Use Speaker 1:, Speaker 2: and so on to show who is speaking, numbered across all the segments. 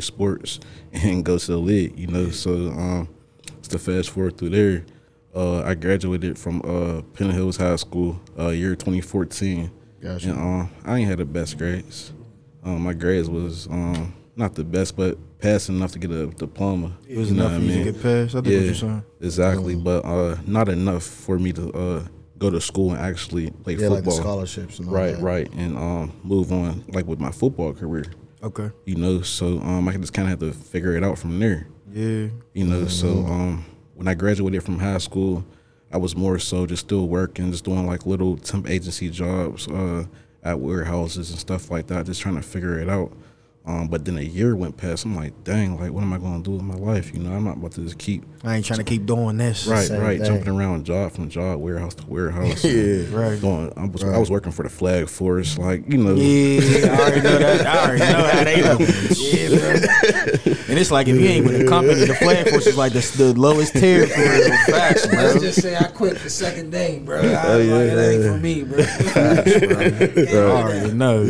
Speaker 1: sports and go to the league. You know, so um, it's the fast forward through there. Uh, I graduated from uh, Penn Hills High School uh, year 2014.
Speaker 2: Gotcha.
Speaker 1: And um, I ain't had the best grades. Um, my grades was um, not the best, but passing enough to get a diploma.
Speaker 3: It was
Speaker 1: You
Speaker 3: enough for you to get past. I think what you're saying.
Speaker 1: Exactly, but uh, not enough for me to uh, go to school and actually play
Speaker 2: Yeah, like
Speaker 1: football.
Speaker 2: scholarships and all
Speaker 1: right,
Speaker 2: that.
Speaker 1: right, and um, move on like with my football career.
Speaker 3: Okay.
Speaker 1: You know, so um, I just kind of have to figure it out from there.
Speaker 3: Yeah.
Speaker 1: You know, so um, when I graduated from high school, I was more so just still working, just doing like little temp agency jobs uh, at warehouses and stuff like that, just trying to figure it out. Um, but then a year went past. I'm like, dang, like what am I going to do with my life? You know, I'm not about to just keep
Speaker 3: I ain't trying to keep doing this.
Speaker 1: right,
Speaker 2: Same
Speaker 1: right,
Speaker 2: thing.
Speaker 1: jumping around job from job, warehouse to warehouse.
Speaker 2: Yeah.
Speaker 3: Right.
Speaker 1: Doing, I was I was working for the flag force, like you know.
Speaker 3: Yeah, I already know that. I already know how they do. Yeah, bro. And it's like if you ain't with the company, the flag force is like the, the lowest tier for real. Facts, bro.
Speaker 4: Let's just say I quit the second day, bro. I was
Speaker 1: Oh, yeah,
Speaker 4: like, it ain't for me, bro.
Speaker 3: I already know.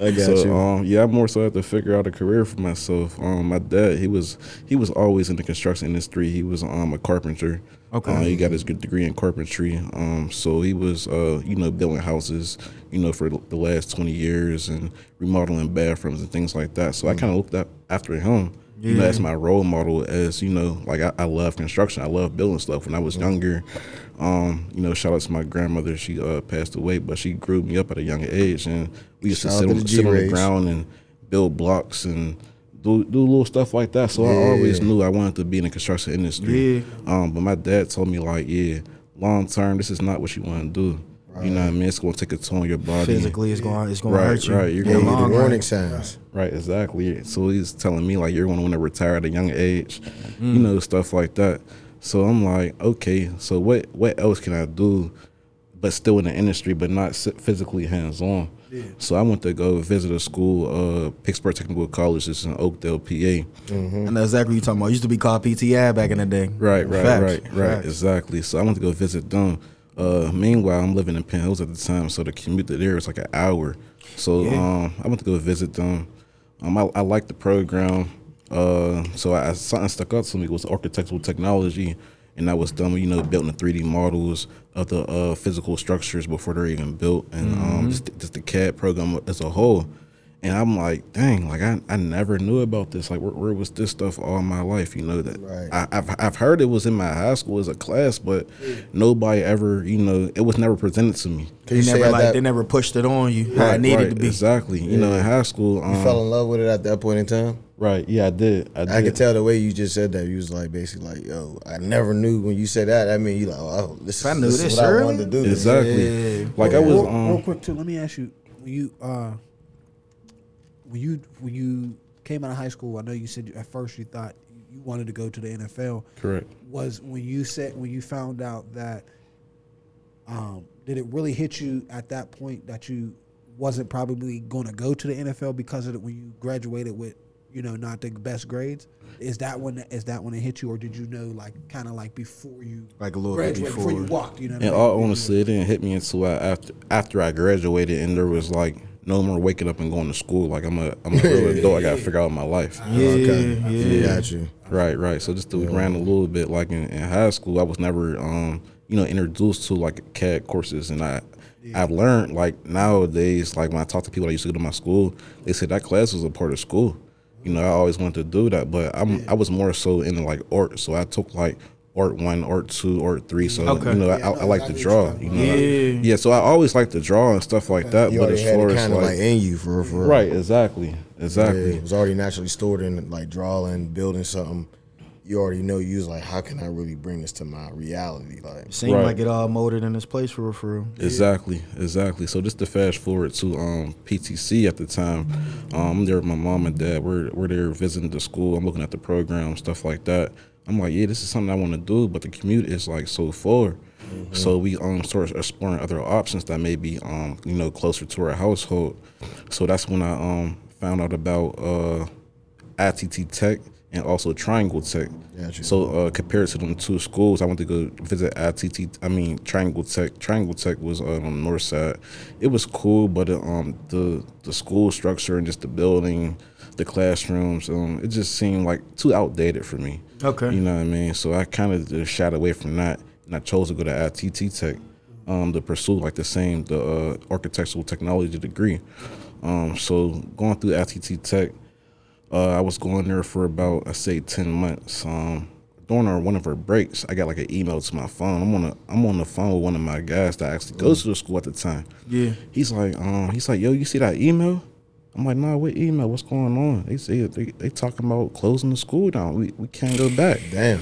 Speaker 2: I got
Speaker 1: so
Speaker 2: you.
Speaker 1: um yeah, I more so had to figure out a career for myself. Um my dad, he was he was always in the construction industry. He was um a carpenter.
Speaker 3: Okay.
Speaker 1: Uh, he got his good degree in carpentry. Um so he was uh you know building houses, you know for the last 20 years and remodeling bathrooms and things like that. So I kind of looked up after him. You know,
Speaker 3: Yeah.
Speaker 1: as my role model, as you know, like I, I love construction. I love building stuff. When I was younger, um, you know, shout out to my grandmother. She uh, passed away, but she grew me up at a young age, and we used
Speaker 2: Shout
Speaker 1: to sit, on,
Speaker 2: the
Speaker 1: sit on the ground and build blocks and do do little stuff like that. So I always knew I wanted to be in the construction industry.
Speaker 3: Yeah.
Speaker 1: Um, but my dad told me like, yeah, long term, this is not what you want to do. You know what I mean? It's going to take a toll on your body.
Speaker 3: Physically, it's going it's going
Speaker 1: Right,
Speaker 3: to hurt you.
Speaker 1: right. You're gonna
Speaker 2: Yeah,
Speaker 3: long
Speaker 2: the warning signs.
Speaker 1: Right, exactly. So he's telling me like you're going to want to retire at a young age,
Speaker 3: Mm.
Speaker 1: you know, stuff like that. So I'm like, okay, so what what else can I do, but still in the industry, but not physically hands on? Yeah. So I went to go visit a school, uh, Pittsburgh Technical College, it's in Oakdale, PA.
Speaker 3: I know exactly what you're talking about. It used to be called PTI back in the day.
Speaker 1: Right, right,
Speaker 3: Facts,
Speaker 1: right, right.
Speaker 3: facts.
Speaker 1: Exactly. So I went to go visit them. Uh, meanwhile, I'm living in Hills at the time, so the commute to there was like an hour. So um, I went to go visit them. Um, I, I liked the program. Uh, so I, something stuck out to me was architectural technology, and that was done. You know, building the 3D models of the uh, physical structures before they're even built, and um, just, just the CAD program as a whole. And I'm like, dang, like I, I never knew about this. Like, where, where was this stuff all my life? You know that
Speaker 2: Right.
Speaker 1: I, I've I've heard it was in my high school as a class, but nobody ever, you know, it was never presented to me.
Speaker 3: They
Speaker 2: you
Speaker 3: never like
Speaker 2: that,
Speaker 3: they never pushed it on you how it needed
Speaker 1: right,
Speaker 3: to be.
Speaker 1: exactly. You know, in high school, um,
Speaker 2: you fell in love with it at that point in time?
Speaker 1: right? Yeah, I did. I did.
Speaker 2: I could tell the way you just said that. You was like basically like, "Yo, I never knew when you said that." I mean, you like, "Oh, this,
Speaker 3: If I
Speaker 2: is,
Speaker 3: knew
Speaker 2: this
Speaker 3: this
Speaker 2: is what I wanted to do."
Speaker 1: Exactly.
Speaker 3: Yeah.
Speaker 1: Like I
Speaker 4: real,
Speaker 1: was,
Speaker 4: real
Speaker 1: um,
Speaker 4: quick too. Let me ask you: you uh, when you when you came out of high school, I know you said at first you thought you wanted to go to the NFL.
Speaker 1: correct.
Speaker 4: Was when you said when you found out that um, did it really hit you at that point that you wasn't probably going to go to the NFL because of it when you graduated with you know not the best grades? Is that when is that when it hit you, or did you know like kind of like before you
Speaker 3: Like a little bit
Speaker 4: before,
Speaker 3: before.
Speaker 4: you walked? You know, what I mean?
Speaker 1: all honestly, it didn't hit me until I, after after I graduated, and there was like no more waking up and going to school. Like I'm a I'm a real adult. I got to figure out my life.
Speaker 3: Yeah,
Speaker 2: Okay.
Speaker 3: yeah.
Speaker 2: Got you.
Speaker 1: Right, right. So just to ran a little bit like in, in high school, I was never um, you know, introduced to like CAD courses and I I've learned like nowadays, like when I talk to people that used to go to my school, they said that class was a part of school. You know, I always wanted to do that, but I'm I was more so into like art. So I took like art one, art two, art three. So
Speaker 3: Okay.
Speaker 1: you know, I,
Speaker 4: Yeah, I
Speaker 1: I, I like to draw. You know,
Speaker 3: Yeah.
Speaker 1: yeah. So I always like to draw and stuff like that.
Speaker 2: You
Speaker 1: but as far as
Speaker 2: kind of
Speaker 1: like,
Speaker 2: like in you for for
Speaker 1: right, exactly,
Speaker 2: Yeah,
Speaker 1: exactly.
Speaker 2: it was already naturally stored in like drawing, building something. You already know you was like, how can I really bring this to my reality? Like,
Speaker 3: Seemed
Speaker 1: Right.
Speaker 3: like it all molded in this place for real, for real.
Speaker 1: Exactly, exactly. So just to fast forward to um, PTC at the time, um, I'm there with my mom and dad. We're we're there visiting the school. I'm looking at the program, stuff like that. I'm like, yeah, this is something I want to do, but the commute is like so far. So we um start exploring other options that may be um you know closer to our household. So that's when I um found out about uh ITT Tech and also Triangle Tech.
Speaker 2: Gotcha.
Speaker 1: So uh, compared to them two schools, I went to go visit ITT. I mean Triangle Tech. Triangle Tech was uh, on the north side. It was cool, but uh, um the the school structure and just the building, the classrooms. Um, it just seemed like too outdated for me.
Speaker 3: Okay.
Speaker 1: You know what I mean? So I kind of just shied away from that, and I chose to go to ITT Tech um, to pursue like the same the uh, architectural technology degree. Um, so going through ITT Tech, uh, I was going there for about I say ten months. Um, during our, one of her breaks, I got like an email to my phone. I'm on a, I'm on the phone with one of my guys that actually goes to the school at the time.
Speaker 3: Yeah.
Speaker 1: He's like, um, he's like, yo, you see that email? I'm like, nah, what email? What's going on? They say they, they talking about closing the school down. We we can't go back.
Speaker 2: Damn.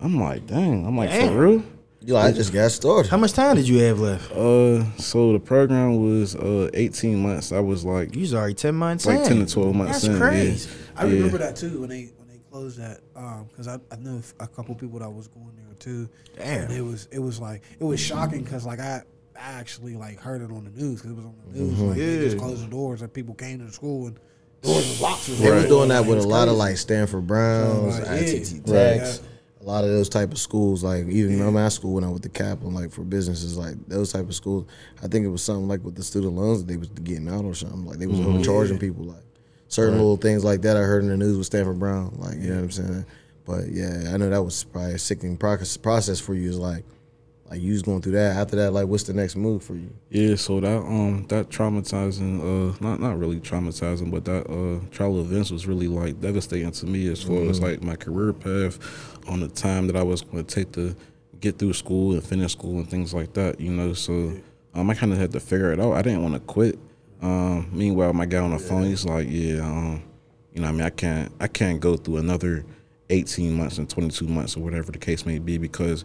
Speaker 1: I'm like, dang. I'm like,
Speaker 3: Damn.
Speaker 1: for real?
Speaker 2: You like, I just got started.
Speaker 3: How much time did you have left?
Speaker 1: Uh, so the program was uh 18 months. I was like,
Speaker 3: You was already ten months
Speaker 1: like
Speaker 3: in.
Speaker 1: 10 to 12 months
Speaker 3: That's
Speaker 1: in.
Speaker 3: crazy.
Speaker 1: Yeah.
Speaker 4: I remember that too when they when they closed that Um, because I, I knew a couple people that was going there too.
Speaker 3: Damn.
Speaker 4: And it was it was like it was shocking because like I. I actually like heard it on the news because it was on the news. Like they just
Speaker 3: Yeah.
Speaker 4: closed the doors and people came to the school and doors was locked.
Speaker 2: They was doing that
Speaker 4: It
Speaker 2: with a
Speaker 4: was
Speaker 2: lot of like Sanford-Browns,
Speaker 4: So, like,
Speaker 2: ITT
Speaker 4: yeah.
Speaker 2: Techs,
Speaker 4: Right.
Speaker 2: a lot of those type of schools. Like even in my school when I went to Kaplan, like for businesses, like those type of schools. I think it was something like with the student loans that they was getting out or something. Like they was overcharging people, like certain little things like that. I heard in the news with Sanford-Brown, like you know what I'm saying. But yeah, I know that was probably a sickening process process for you. Is like, like you was going through that. After that, like what's the next move for you?
Speaker 1: Yeah, so that um that traumatizing uh not not really traumatizing, but that uh trial events was really like devastating to me as far as like my career path on the time that I was going to take to get through school and finish school and things like that. You know, so um I kind of had to figure it out. I didn't want to quit. Um, meanwhile, my guy on the phone, he's like, yeah, um, you know, I mean, I can't I can't go through another 18 months and 22 months or whatever the case may be because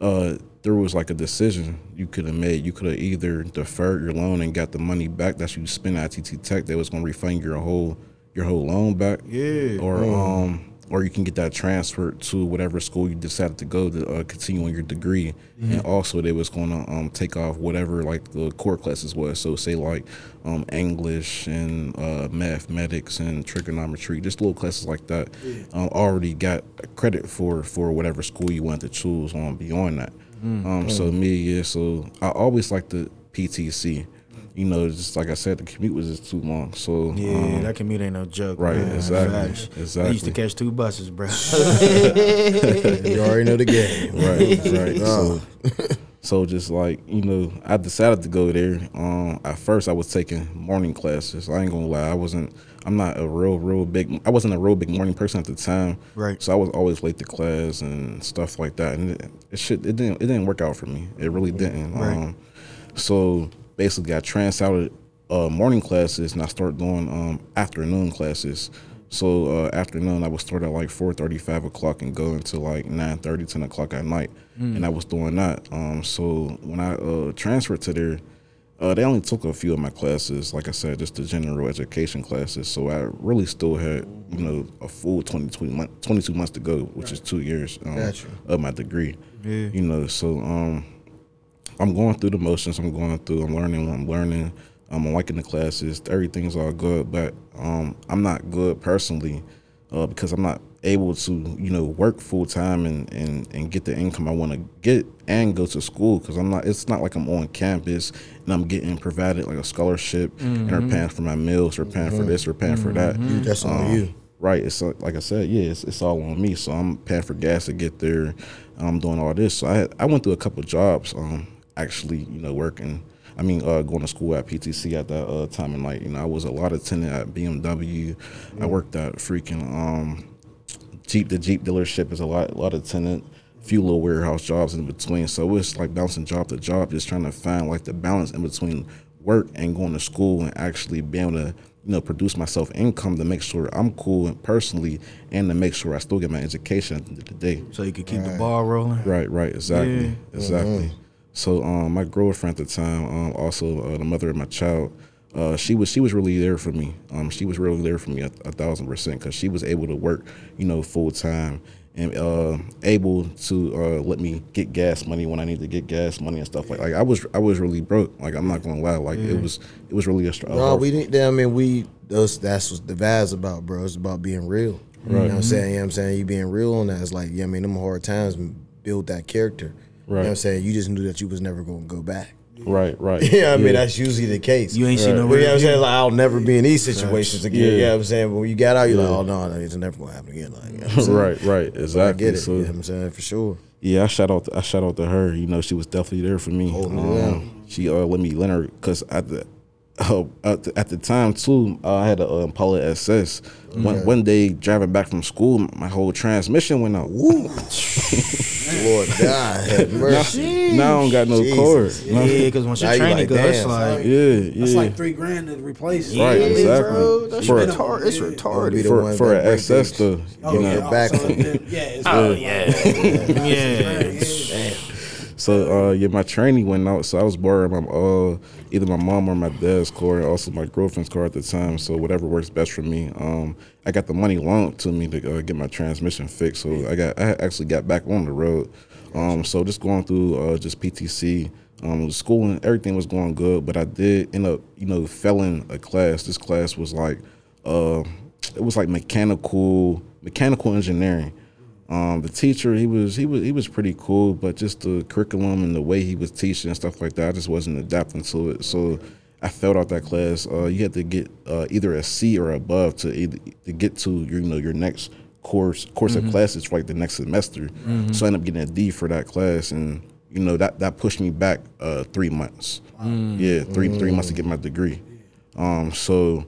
Speaker 1: uh, there was like a decision you could have made. You could have either deferred your loan and got the money back that you spent at ITT Tech that was going to refund your whole your whole loan back,
Speaker 3: Yeah.
Speaker 1: or um, or you can get that transferred to whatever school you decided to go to uh, continue on your degree, and also they was going to um, take off whatever like the core classes was. So say like um, English and uh, mathematics and trigonometry, just little classes like that. Um, already got credit for for whatever school you wanted to choose on beyond that. Um, so me, yeah. So I always liked the PTC. You know, just like I said, the commute was just too long. So
Speaker 3: Yeah,
Speaker 1: um,
Speaker 3: that commute ain't no joke.
Speaker 1: right,
Speaker 3: man.
Speaker 1: exactly,
Speaker 3: Facts. I used to catch two buses, bro.
Speaker 2: You already know the game.
Speaker 1: right, right. So, so just like you know, I decided to go there. Um, at first, I was taking morning classes. I ain't gonna lie, I wasn't. I'm not a real, real big. I wasn't a real big morning person at the time.
Speaker 3: Right.
Speaker 1: So I was always late to class and stuff like that. And it, it shit, it didn't, it didn't work out for me. It really didn't.
Speaker 3: Right.
Speaker 1: Um, so basically, I transouted uh, morning classes and I started doing um, afternoon classes. So uh, afternoon, I would start at like 4.30, 5 o'clock and go until like 9.30, 10 o'clock at night. And I was doing that. Um, so when I uh, transferred to there, uh, they only took a few of my classes, like I said, just the general education classes. So I really still had, you know, a full 20, 20 month, 22 months to go, which is two years um,
Speaker 2: Gotcha.
Speaker 1: of my degree.
Speaker 3: Yeah.
Speaker 1: You know, so um, I'm going through the motions. I'm going through. I'm learning. I'm learning. Um, I'm liking the classes. Everything's all good, but um, I'm not good personally uh, because I'm not able to, you know, work full time and, and, and get the income I want to get and go to school because I'm not. It's not like I'm on campus and I'm getting provided like a scholarship and they're paying for my meals or paying for this or paying for that.
Speaker 2: That's on you.
Speaker 1: Right. It's like, like I said, yeah, it's, it's all on me. So I'm paying for gas to get there. I'm doing all this. So I had, I went through a couple jobs. Um, actually, you know, working. I mean, uh, going to school at PTC at that uh, time and like, you know, I was a lot of tenant at BMW. I worked at freaking um, Jeep. The Jeep dealership is a lot, a lot of tenant. Few little warehouse jobs in between. So it's like bouncing job to job, just trying to find like the balance in between work and going to school and actually being able to you know produce myself income to make sure I'm cool and personally and to make sure I still get my education at the end of the day.
Speaker 3: so you could keep the ball rolling.
Speaker 1: Right, right, exactly,
Speaker 3: Yeah.
Speaker 1: exactly. So um, my girlfriend at the time, um, also uh, the mother of my child, uh, she was she was really there for me. Um, she was really there for me a, a thousand percent because she was able to work, you know, full time and uh, able to uh, let me get gas money when I need to get gas money and stuff like. Like I was I was really broke. Like I'm not gonna lie. Like it was it was really a struggle.
Speaker 2: No, we didn't. I mean, we those that's what the vibes about, bro. It's about being real. You know what I'm saying? You know what I'm saying? You being real on that. It's like, yeah, I mean, them hard times build that character. You know what I'm saying? You just knew that you was never gonna go back.
Speaker 1: Right, right.
Speaker 2: Yeah, I mean that's usually the case.
Speaker 3: You ain't seen no
Speaker 2: You know what I'm
Speaker 3: real-
Speaker 2: saying? Like I'll never be in these situations again.
Speaker 1: Yeah.
Speaker 2: You know what I'm saying? But when you got out, you're
Speaker 1: Yeah.
Speaker 2: like, oh no, no, it's never gonna happen again. Like, you know what I'm saying?
Speaker 1: right, right.
Speaker 2: I
Speaker 1: Exactly.
Speaker 2: get it.
Speaker 1: So
Speaker 2: you know what I'm saying? For sure.
Speaker 1: yeah, I shout out. I shout out to her. You know, she was definitely there for me.
Speaker 2: Holding it
Speaker 1: Um, she uh, let me lend her because at the uh, at the, at the time too, uh, I had a uh, Impala SS. One, one day driving back from school, my whole transmission went out. Woo!
Speaker 2: Lord God have mercy.
Speaker 1: now I don't got no
Speaker 2: Jesus.
Speaker 1: cord.
Speaker 3: Yeah, because once
Speaker 2: Now
Speaker 3: your
Speaker 2: you
Speaker 3: training
Speaker 2: like,
Speaker 3: goes, it's
Speaker 2: damn,
Speaker 3: like
Speaker 1: Yeah,
Speaker 4: That's
Speaker 1: yeah.
Speaker 4: like three grand to replace. it.
Speaker 1: Right, exactly.
Speaker 3: bro, that's
Speaker 1: For-
Speaker 3: retarded. It's
Speaker 2: Gonna be
Speaker 3: retarded.
Speaker 1: for for an
Speaker 2: break
Speaker 1: SS
Speaker 2: things.
Speaker 1: though,
Speaker 4: Oh,
Speaker 1: you
Speaker 4: yeah,
Speaker 1: know.
Speaker 2: your back
Speaker 4: so then- yeah, it's
Speaker 3: Oh
Speaker 4: good.
Speaker 3: yeah, yeah.
Speaker 4: Yeah.
Speaker 1: So uh, yeah, my training went out. So I was borrowing my uh, either my mom or my dad's car, and also my girlfriend's car at the time. So whatever works best for me. Um, I got the money loaned to me to uh, get my transmission fixed. So I got I actually got back on the road. Um, so just going through uh, just PTC. Um, school and everything was going good, but I did end up, you know, failing a class. This class was like, uh, it was like mechanical mechanical engineering. Um, the teacher, he was he was he was pretty cool, but just the curriculum and the way he was teaching and stuff like that, I just wasn't adapting to it. So I failed out that class. Uh, you had to get uh, either a C or above to either, to get to your you know your next course course of classes for like the next semester. So I ended up getting a D for that class, and you know that that pushed me back uh, three months. Yeah, three three months to get my degree. Um, so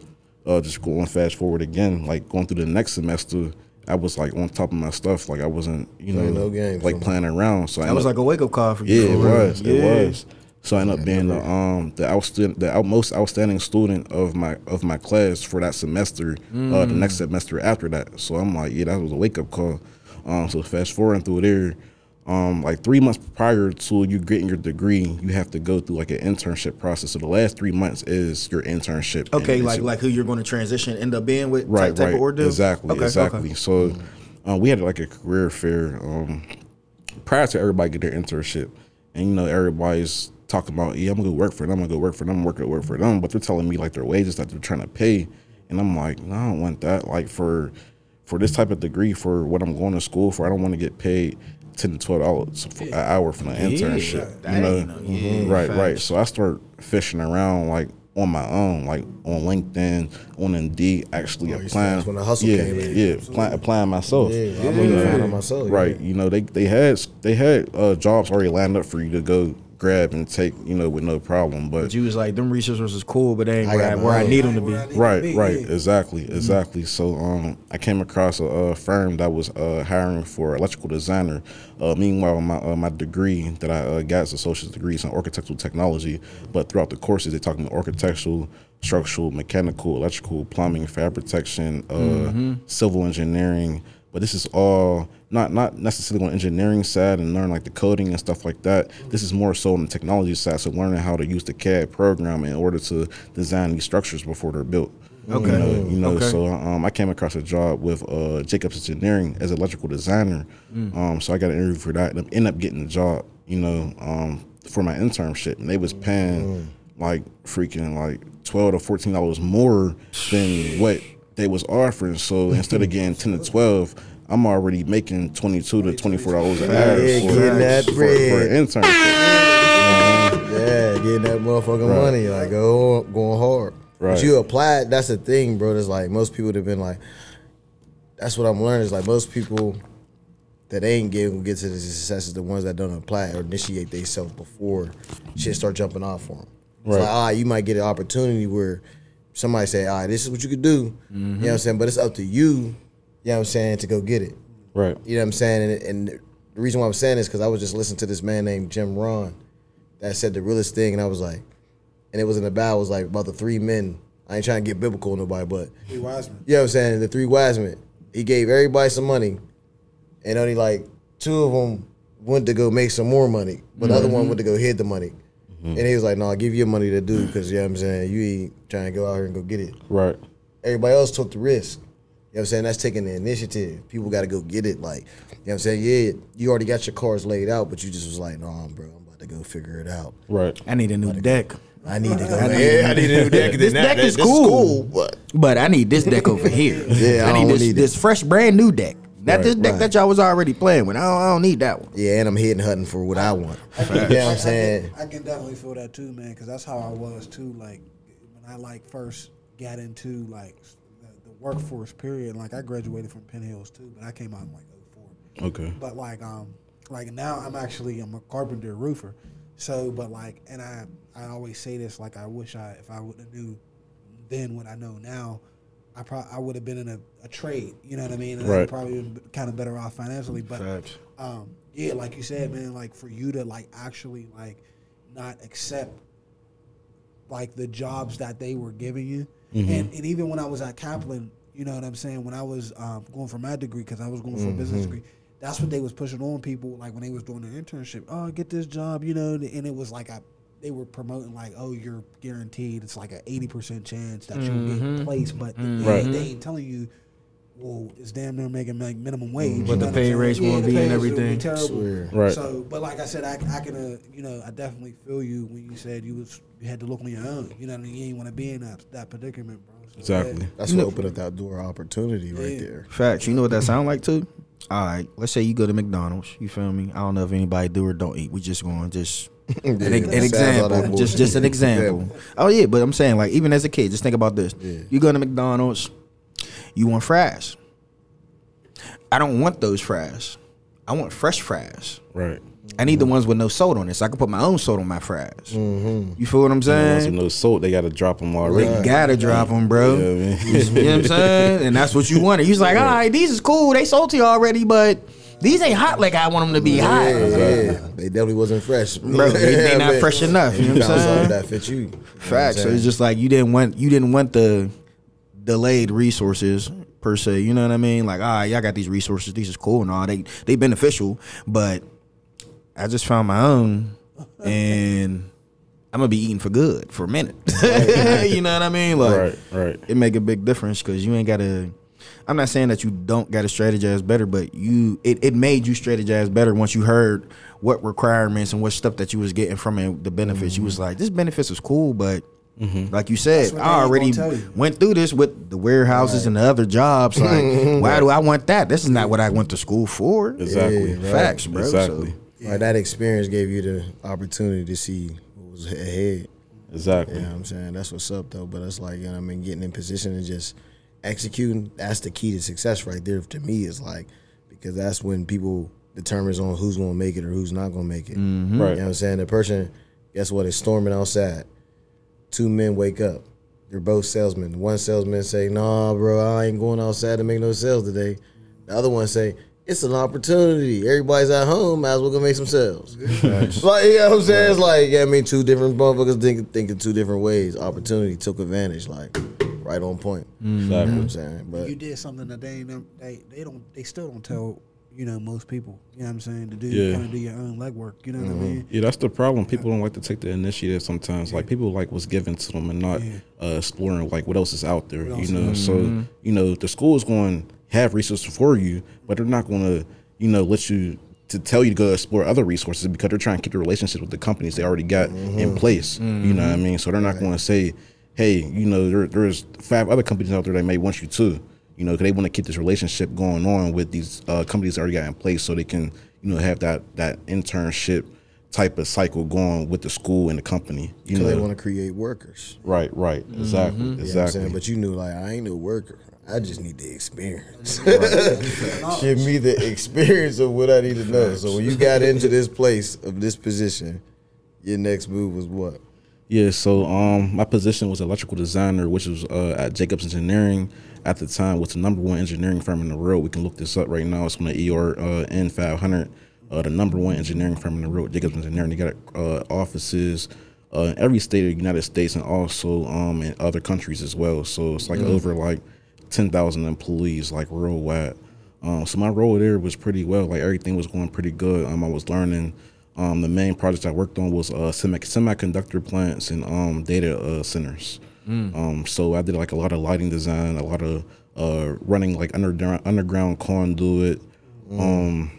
Speaker 1: uh, just going fast forward again, like going through the next semester, I was like on top of my stuff. Like I wasn't, you know,
Speaker 2: no games,
Speaker 1: like
Speaker 2: huh?
Speaker 1: playing around. So I
Speaker 3: That was
Speaker 1: ended
Speaker 3: like a wake up call for you.
Speaker 1: yeah, it was.
Speaker 3: Yeah.
Speaker 1: It was. So I ended up being the um the outstanding the out, most outstanding student of my of my class for that semester. Uh, the next semester after that. So I'm like, yeah, that was a wake up call. Um, so fast forwarding through there, um, like three months prior to you getting your degree, you have to go through like an internship process. So the last three months is your internship. And
Speaker 3: Okay, like like who you're going to transition, end up being with,
Speaker 1: right,
Speaker 3: type, type
Speaker 1: right,
Speaker 3: of ordeal.
Speaker 1: exactly,
Speaker 3: Okay,
Speaker 1: exactly.
Speaker 3: okay.
Speaker 1: So uh, we had like a career fair um, prior to everybody get their internship, and you know everybody's talking about, yeah, I'm gonna go work for them, I'm gonna go work for them, work work for them, but they're telling me like their wages that they're trying to pay, and I'm like, no, I don't want that. Like for for this type of degree, for what I'm going to school for, I don't want to get paid. Ten to twelve dollars an hour for an internship,
Speaker 3: that
Speaker 1: you know,
Speaker 3: no- yeah,
Speaker 1: Mhm, right, right. So I start fishing around like on my own, like on LinkedIn, on Indeed, actually
Speaker 2: Oh,
Speaker 1: applying.
Speaker 2: that's when the hustle
Speaker 1: yeah,
Speaker 2: came in.
Speaker 1: Yeah, applying, applying myself.
Speaker 2: Yeah, I
Speaker 1: You
Speaker 2: remember
Speaker 1: know,
Speaker 2: finding myself, yeah.
Speaker 1: Right. You know, they they had they had uh, jobs already lined up for you to go grab and take. You know, with no problem. But
Speaker 3: But you was like, them resources is cool, but they ain't
Speaker 2: I
Speaker 3: where I, where I need them to be.
Speaker 4: Where I need to
Speaker 1: Right,
Speaker 4: be,
Speaker 1: right,
Speaker 4: yeah.
Speaker 1: exactly, exactly. So um, I came across a, uh firm that was uh, hiring for electrical designer. Uh, meanwhile, my uh, my degree that I uh, got is associate's degree is in architectural technology. But throughout the courses, they talking about architectural, structural, mechanical, electrical, plumbing, fire protection, uh, civil engineering. But this is all not not necessarily on the engineering side and learn like the coding and stuff like that. This is more so on the technology side. So learning how to use the CAD program in order to design these structures before they're built.
Speaker 3: Okay.
Speaker 1: You know, you know
Speaker 3: Okay.
Speaker 1: so um, I came across a job with uh, Jacobs Engineering as electrical designer. Um, so I got an interview for that and I ended up getting the job, you know, um, for my internship. And they was paying like freaking like 12 to $14 more than what they was offering. So instead of getting 10 to 12, I'm already making 22 to $24 an hour
Speaker 2: Yeah,
Speaker 1: for,
Speaker 2: getting that
Speaker 1: for, for
Speaker 2: bread.
Speaker 1: an internship.
Speaker 2: Yeah, getting that motherfucking
Speaker 1: Right.
Speaker 2: money, like go going hard.
Speaker 1: Right.
Speaker 2: But you apply it, that's the thing, bro. It's like most people have been like, that's what I'm learning. Is like most people that ain't getting get to the success is the ones that don't apply or initiate themselves before shit start jumping off for them. It's
Speaker 1: Right.
Speaker 2: like, ah, you might get an opportunity where somebody say, all right, this is what you could do. You know what I'm saying? But it's up to you, you know what I'm saying, to go get it.
Speaker 1: Right.
Speaker 2: You know what I'm saying? And, and the reason why I'm saying this because I was just listening to this man named Jim Rohn that said the realest thing, and I was like, and it was in the Bible, it was like about the three men. I ain't trying to get biblical nobody, but
Speaker 4: Three wise men.
Speaker 2: you know what I'm saying? The three wise men. He gave everybody some money, and only like two of them went to go make some more money, but the other one mm-hmm. went to go hid the money. Mm-hmm. And he was like, "No, I'll give you money to do because you know what I'm saying you ain't trying to go out here and go get it."
Speaker 1: Right.
Speaker 2: Everybody else took the risk. You know what I'm saying? That's taking the initiative. People got to go get it. Like, you know what I'm saying? Yeah, you already got your cards laid out, but you just was like, nah, bro, I'm about to go figure it out.
Speaker 1: Right.
Speaker 3: I need a new deck,
Speaker 2: I need to go.
Speaker 3: I need-
Speaker 2: yeah, I need a new deck.
Speaker 3: This
Speaker 2: Then
Speaker 3: deck
Speaker 2: that-
Speaker 3: is
Speaker 2: this
Speaker 3: cool.
Speaker 2: but
Speaker 3: but I need this deck over here.
Speaker 2: Yeah, I
Speaker 3: I need this,
Speaker 2: need
Speaker 3: this fresh brand new deck. Not this deck
Speaker 2: Right.
Speaker 3: that y'all was already playing with. I don't, I don't need that one.
Speaker 2: Yeah, and I'm hitting hunting for what I want.
Speaker 4: I
Speaker 2: You know what
Speaker 4: I- I
Speaker 2: I'm saying?
Speaker 4: I can definitely feel that too, man, because that's how I was too. Like when I like first got into like the, the workforce period. Like I graduated from Penn Hills too, but I came out in like 04.
Speaker 1: Okay.
Speaker 4: But like um like now I'm actually I'm a carpenter roofer. So but like and I I always say this like I wish I if I would have knew then what I know now, I probably I would have been in a, a trade. You know what I mean? And
Speaker 1: Right.
Speaker 4: I'd probably been kind of better off financially. But
Speaker 3: Facts.
Speaker 4: um, yeah, like you said, man, like for you to like actually like not accept like the jobs that they were giving you, Mm-hmm. and, and even when I was at Kaplan, you know what I'm saying, when I was um, going for my degree because I was going for a business mm-hmm. degree, that's what they was pushing on people like when they was doing their internship. Oh, get this job, you know, and it was like I. They were promoting like, oh, you're guaranteed. It's like an eighty percent chance that you'll get mm-hmm. placed, but they,
Speaker 1: Right.
Speaker 4: they ain't telling you. Well, it's damn near making like minimum wage.
Speaker 3: What
Speaker 4: you
Speaker 3: the
Speaker 4: know what
Speaker 3: pay
Speaker 4: saying?
Speaker 3: rates gonna
Speaker 4: the
Speaker 3: be
Speaker 4: pay
Speaker 3: and
Speaker 4: rates will be
Speaker 3: everything.
Speaker 4: terrible.
Speaker 1: Right.
Speaker 4: So, but like I said, I, I can, uh, you know, I definitely feel you when you said you was you had to look on your own. You know, what I mean? you ain't want to be in that that predicament, bro. So,
Speaker 1: Exactly.
Speaker 2: That's what opened up that door of opportunity right there.
Speaker 3: Facts. You know what that sound like too? All right. Let's say you go to McDonald's. You feel me? I don't know if anybody do or don't eat. We just going just an, an example. Just just an
Speaker 2: bullshit.
Speaker 3: example. Oh yeah, but I'm saying like even as a kid, just think about this.
Speaker 2: Yeah.
Speaker 3: You go to McDonald's, you want fries. I don't want those fries. I want fresh fries.
Speaker 1: Right.
Speaker 3: I need the ones with no salt on it, so I can put my own salt on my fries.
Speaker 2: Mm-hmm.
Speaker 3: You feel what I'm saying?
Speaker 1: no salt, they gotta drop them already.
Speaker 3: You gotta drop them, bro.
Speaker 1: Yeah.
Speaker 3: You know what I'm saying? And that's what you wanted. You was like, all right, these is cool. They salty already, but these ain't hot like I want them to be hot.
Speaker 2: Yeah, yeah. They definitely wasn't fresh,
Speaker 3: Bro, they- they not fresh enough, you know what I'm saying?
Speaker 2: That fit you. You
Speaker 3: Facts. So it's just like you didn't want you didn't want the delayed resources per se. You know what I mean? Like, all right, y'all got these resources. These is cool and all. They they beneficial, but I just found my own, and I'm gonna be eating for good for a minute. you know what I mean? Like,
Speaker 1: right, right.
Speaker 3: it make a big difference because you ain't gotta. I'm not saying that you don't gotta strategize better, but you it, it made you strategize better once you heard what requirements and what stuff that you was getting from it, the benefits. You mm-hmm. was like, this benefits is cool, but Mm-hmm. like you said, I already
Speaker 4: gonna tell you.
Speaker 3: went through this with the warehouses and the other jobs. Like, why do I want that? This is not what I went to school for.
Speaker 1: Exactly.
Speaker 2: Yeah, right.
Speaker 3: Facts, bro.
Speaker 1: Exactly.
Speaker 3: So,
Speaker 2: Like, that experience gave you the opportunity to see what was ahead.
Speaker 1: Exactly.
Speaker 2: You know what I'm saying? That's what's up though. But it's like, you know, what I mean, getting in position and just executing, that's the key to success right there to me is like because that's when people determines on who's gonna make it or who's not gonna make it. Mm-hmm.
Speaker 1: Right.
Speaker 2: You know what I'm saying? The person, guess what, is storming outside. Two men wake up. They're both salesmen. One salesman say, Nah, bro, I ain't going outside to make no sales today. The other one say, It's an opportunity. Everybody's at home, might as well go make some sales. like, you know what I'm saying? It's like, yeah, I mean, two different motherfuckers thinking thinking two different ways. Opportunity took advantage, like right on point. Mm. You know what I'm saying? But
Speaker 4: you did something that they ain't they they don't they still don't tell you know most people. You know what I'm saying to do
Speaker 1: Yeah.
Speaker 4: kind of do your own legwork. You know what I mm-hmm. mean?
Speaker 1: Yeah, that's the problem. People don't like to take the initiative sometimes. Like people like what's given to them and not
Speaker 4: Yeah.
Speaker 1: uh, exploring like what else is out there.
Speaker 4: else
Speaker 1: You know,
Speaker 4: is-
Speaker 1: so mm-hmm. you know the school is going to have resources for you, but they're not going to you know let you to tell you to go explore other resources because they're trying to keep the relationship with the companies they already got in mm-hmm. place. You know what I mean? So they're not going to say, hey, you know, there, there's five other companies out there that may want you too. You know, 'cause they want to keep this relationship going on with these uh, companies that already got in place, so they can, you know, have that that internship type of cycle going with the school and the company. You know,
Speaker 2: they want to create workers.
Speaker 1: right, right, exactly,
Speaker 2: You know what I'm
Speaker 1: exactly.
Speaker 2: saying? But you knew like I ain't no worker. I just need the experience. Give me the experience of what I need to know. So when you got into this place of this position, your next move was what?
Speaker 1: Yeah, so um, my position was electrical designer, which was uh, at Jacobs Engineering. At the time, was the number one engineering firm in the world. We can look this up right now. It's on the ER uh, N500, uh, the number one engineering firm in the world, Jacobs Engineering. They got uh, offices uh, in every state of the United States and also um, in other countries as well. So it's like over like 10,000 employees, like worldwide. Um, so my role there was pretty well. Like everything was going pretty good. Um, I was learning. Um, the main projects I worked on was uh, semi- semiconductor plants and um, data uh, centers. Um, so I did like a lot of lighting design, a lot of uh, running like underground underground conduit, um,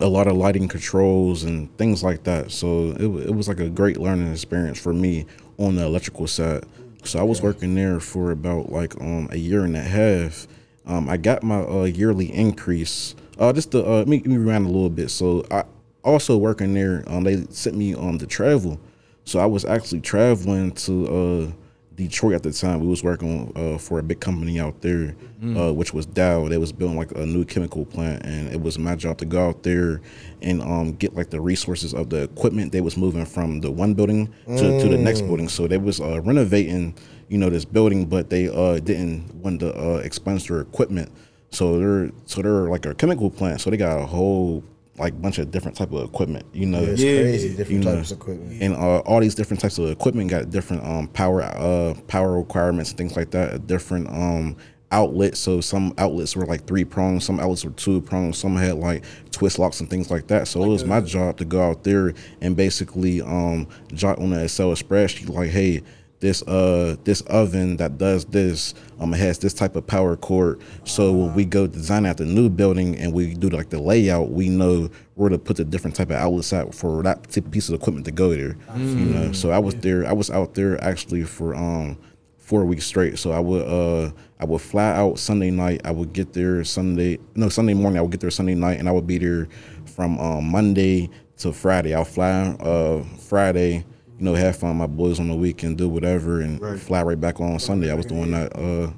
Speaker 1: a lot of lighting controls and things like that. So it, it was like a great learning experience for me on the electrical side. So I was working there for about like um, a year and a half, um, I got my uh, yearly increase. Uh, just to uh, let me, let me rewind a little bit. So I also working there. Um, they sent me um the travel, so I was actually traveling to uh Detroit at the time. We was working uh, for a big company out there, uh, which was Dow. They was building like a new chemical plant, and it was my job to go out there and um, get like the resources of the equipment they was moving from the one building to, to the next building. So they was uh, renovating, you know, this building, but they uh, didn't want to uh, expense their equipment. So they're so they're like a chemical plant. So they got a whole like bunch of different type of equipment, you know.
Speaker 2: It's
Speaker 3: Yeah.
Speaker 2: crazy, different
Speaker 1: You know,
Speaker 2: types of equipment.
Speaker 1: and uh, all these different types of equipment got different um, power uh, power requirements and things like that. A different um, outlets. So some outlets were like three prongs, some outlets were two prongs, some had like twist locks and things like that. So it was my job to go out there and basically um, jot on the Excel spreadsheet like, hey. This uh this oven that does this um it has this type of power cord. So when we go design out the new building and we do like the layout, we know where to put the different type of outlets out for that type of piece of equipment to go there. You know, so I was there. I was out there actually for um four weeks straight. So I would uh I would fly out Sunday night. I would get there Sunday no Sunday morning. I would get there Sunday night, and I would be there from um, Monday to Friday. I'll fly uh Friday. You know, have fun with my boys on the weekend, do whatever, and fly right back on Sunday. I was doing that uh,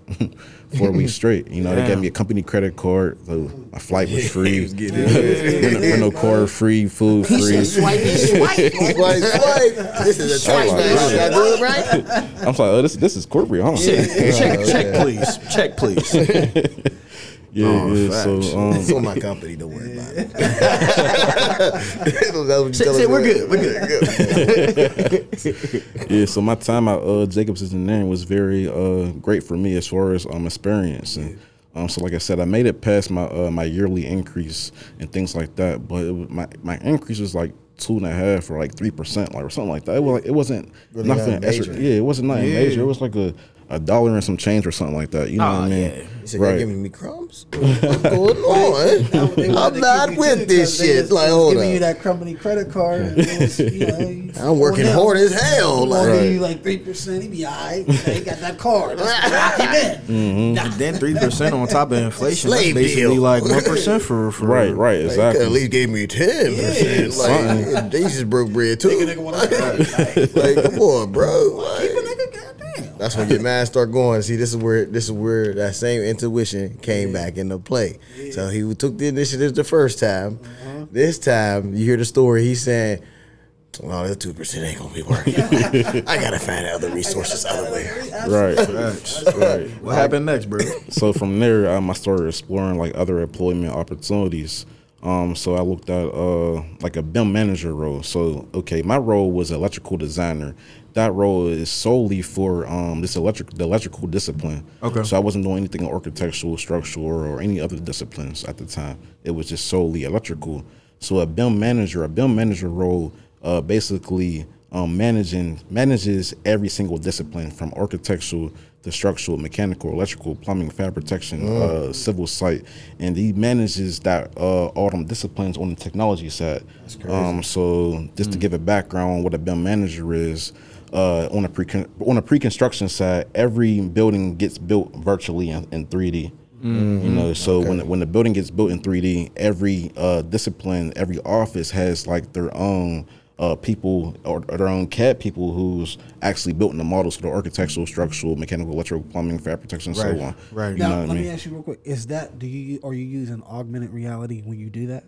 Speaker 1: four weeks straight. You know, they gave me a company credit card, so my flight was free, rental, rental car free, food free.
Speaker 5: Swipe swipe.
Speaker 2: Swipe, swipe. This is a
Speaker 5: Swipe,
Speaker 2: trash
Speaker 5: man.
Speaker 2: bag.
Speaker 5: right?
Speaker 1: I'm like, oh, this this is corporate, huh?
Speaker 3: check, check, please. Check, please.
Speaker 1: Yeah,
Speaker 3: Oh,
Speaker 1: yeah.
Speaker 3: facts.
Speaker 1: So, um,
Speaker 2: It's on my company. Don't worry about it. That's
Speaker 3: Say, say we're good. We're good.
Speaker 1: yeah, so my time at uh, Jacobs Engineering was very uh, great for me as far as um, experience. And um, so, like I said, I made it past my uh, my yearly increase and things like that. But it was, my my increase was like two and a half or like three percent, like or something like that. It was like it wasn't
Speaker 2: Really
Speaker 1: nothing
Speaker 2: not
Speaker 1: extra.
Speaker 2: major.
Speaker 1: Yeah, it wasn't nothing
Speaker 3: Yeah.
Speaker 1: major. It was like a, a dollar and some change or something like that. You know
Speaker 3: Oh,
Speaker 1: what I mean?
Speaker 3: yeah.
Speaker 2: You said
Speaker 1: Right.
Speaker 2: you're giving me crumbs? What's going on?
Speaker 4: They wanted
Speaker 2: I'm
Speaker 4: to
Speaker 2: not
Speaker 4: keep you
Speaker 2: with
Speaker 4: too,
Speaker 2: this
Speaker 4: 'cause they
Speaker 2: shit.
Speaker 4: was-
Speaker 2: Like,
Speaker 4: they was
Speaker 2: hold
Speaker 4: giving you
Speaker 2: up.
Speaker 4: that company credit card. and it was, you know, you-
Speaker 2: I'm working
Speaker 4: on them.
Speaker 2: hard as hell. Like,
Speaker 4: gonna you like three percent. He be all right. He got that card. Let's lock him in.
Speaker 3: Mm-hmm. Then three percent on top of inflation. That's
Speaker 2: Slave
Speaker 3: basically
Speaker 2: deal.
Speaker 3: like one percent for, for
Speaker 1: Right, right,
Speaker 2: They could
Speaker 1: exactly.
Speaker 2: at least gave me ten percent. Like they just broke bread too.
Speaker 4: Nigga, nigga wanna like,
Speaker 2: like, come on, bro. Like,
Speaker 4: keep a nigga, goddamn.
Speaker 2: That's when your man start going. See, this is where this is where that same intuition came back into play. So he took the initiative the first time.
Speaker 4: Uh-huh.
Speaker 2: This time, you hear the story. He's saying, "Oh, that two percent ain't gonna be working. I gotta find other resources other way."
Speaker 1: Right,
Speaker 3: Facts.
Speaker 1: right.
Speaker 3: What happened next, bro?
Speaker 1: so from there, um, I started exploring like other employment opportunities. Um, so I looked at uh, like a BIM manager role. So okay, my role was electrical designer. That role is solely for um, this electric the electrical discipline.
Speaker 3: Okay.
Speaker 1: So I wasn't doing anything in architectural, structural, or any other disciplines at the time. It was just solely electrical. So a BIM manager, a BIM manager role, uh, basically um, managing manages every single discipline from architectural to structural, mechanical, electrical, plumbing, fire protection, uh, civil site, and he manages that uh, all them disciplines on the technology side. Um, so just to give a background on what a BIM manager is, uh, on a pre on a pre-construction side, every building gets built virtually in, in 3D. You know, so when when the building gets built in 3D, every uh, discipline, every office has like their own uh, people or, or their own CAD people who's actually built in the models for the architectural, structural, mechanical, electrical, plumbing, fire protection, and
Speaker 3: Right,
Speaker 1: so on.
Speaker 3: right.
Speaker 1: You
Speaker 4: Now,
Speaker 1: know what I
Speaker 4: let
Speaker 1: mean?
Speaker 4: me ask you real quick: Is that do you are you using augmented reality when you do that?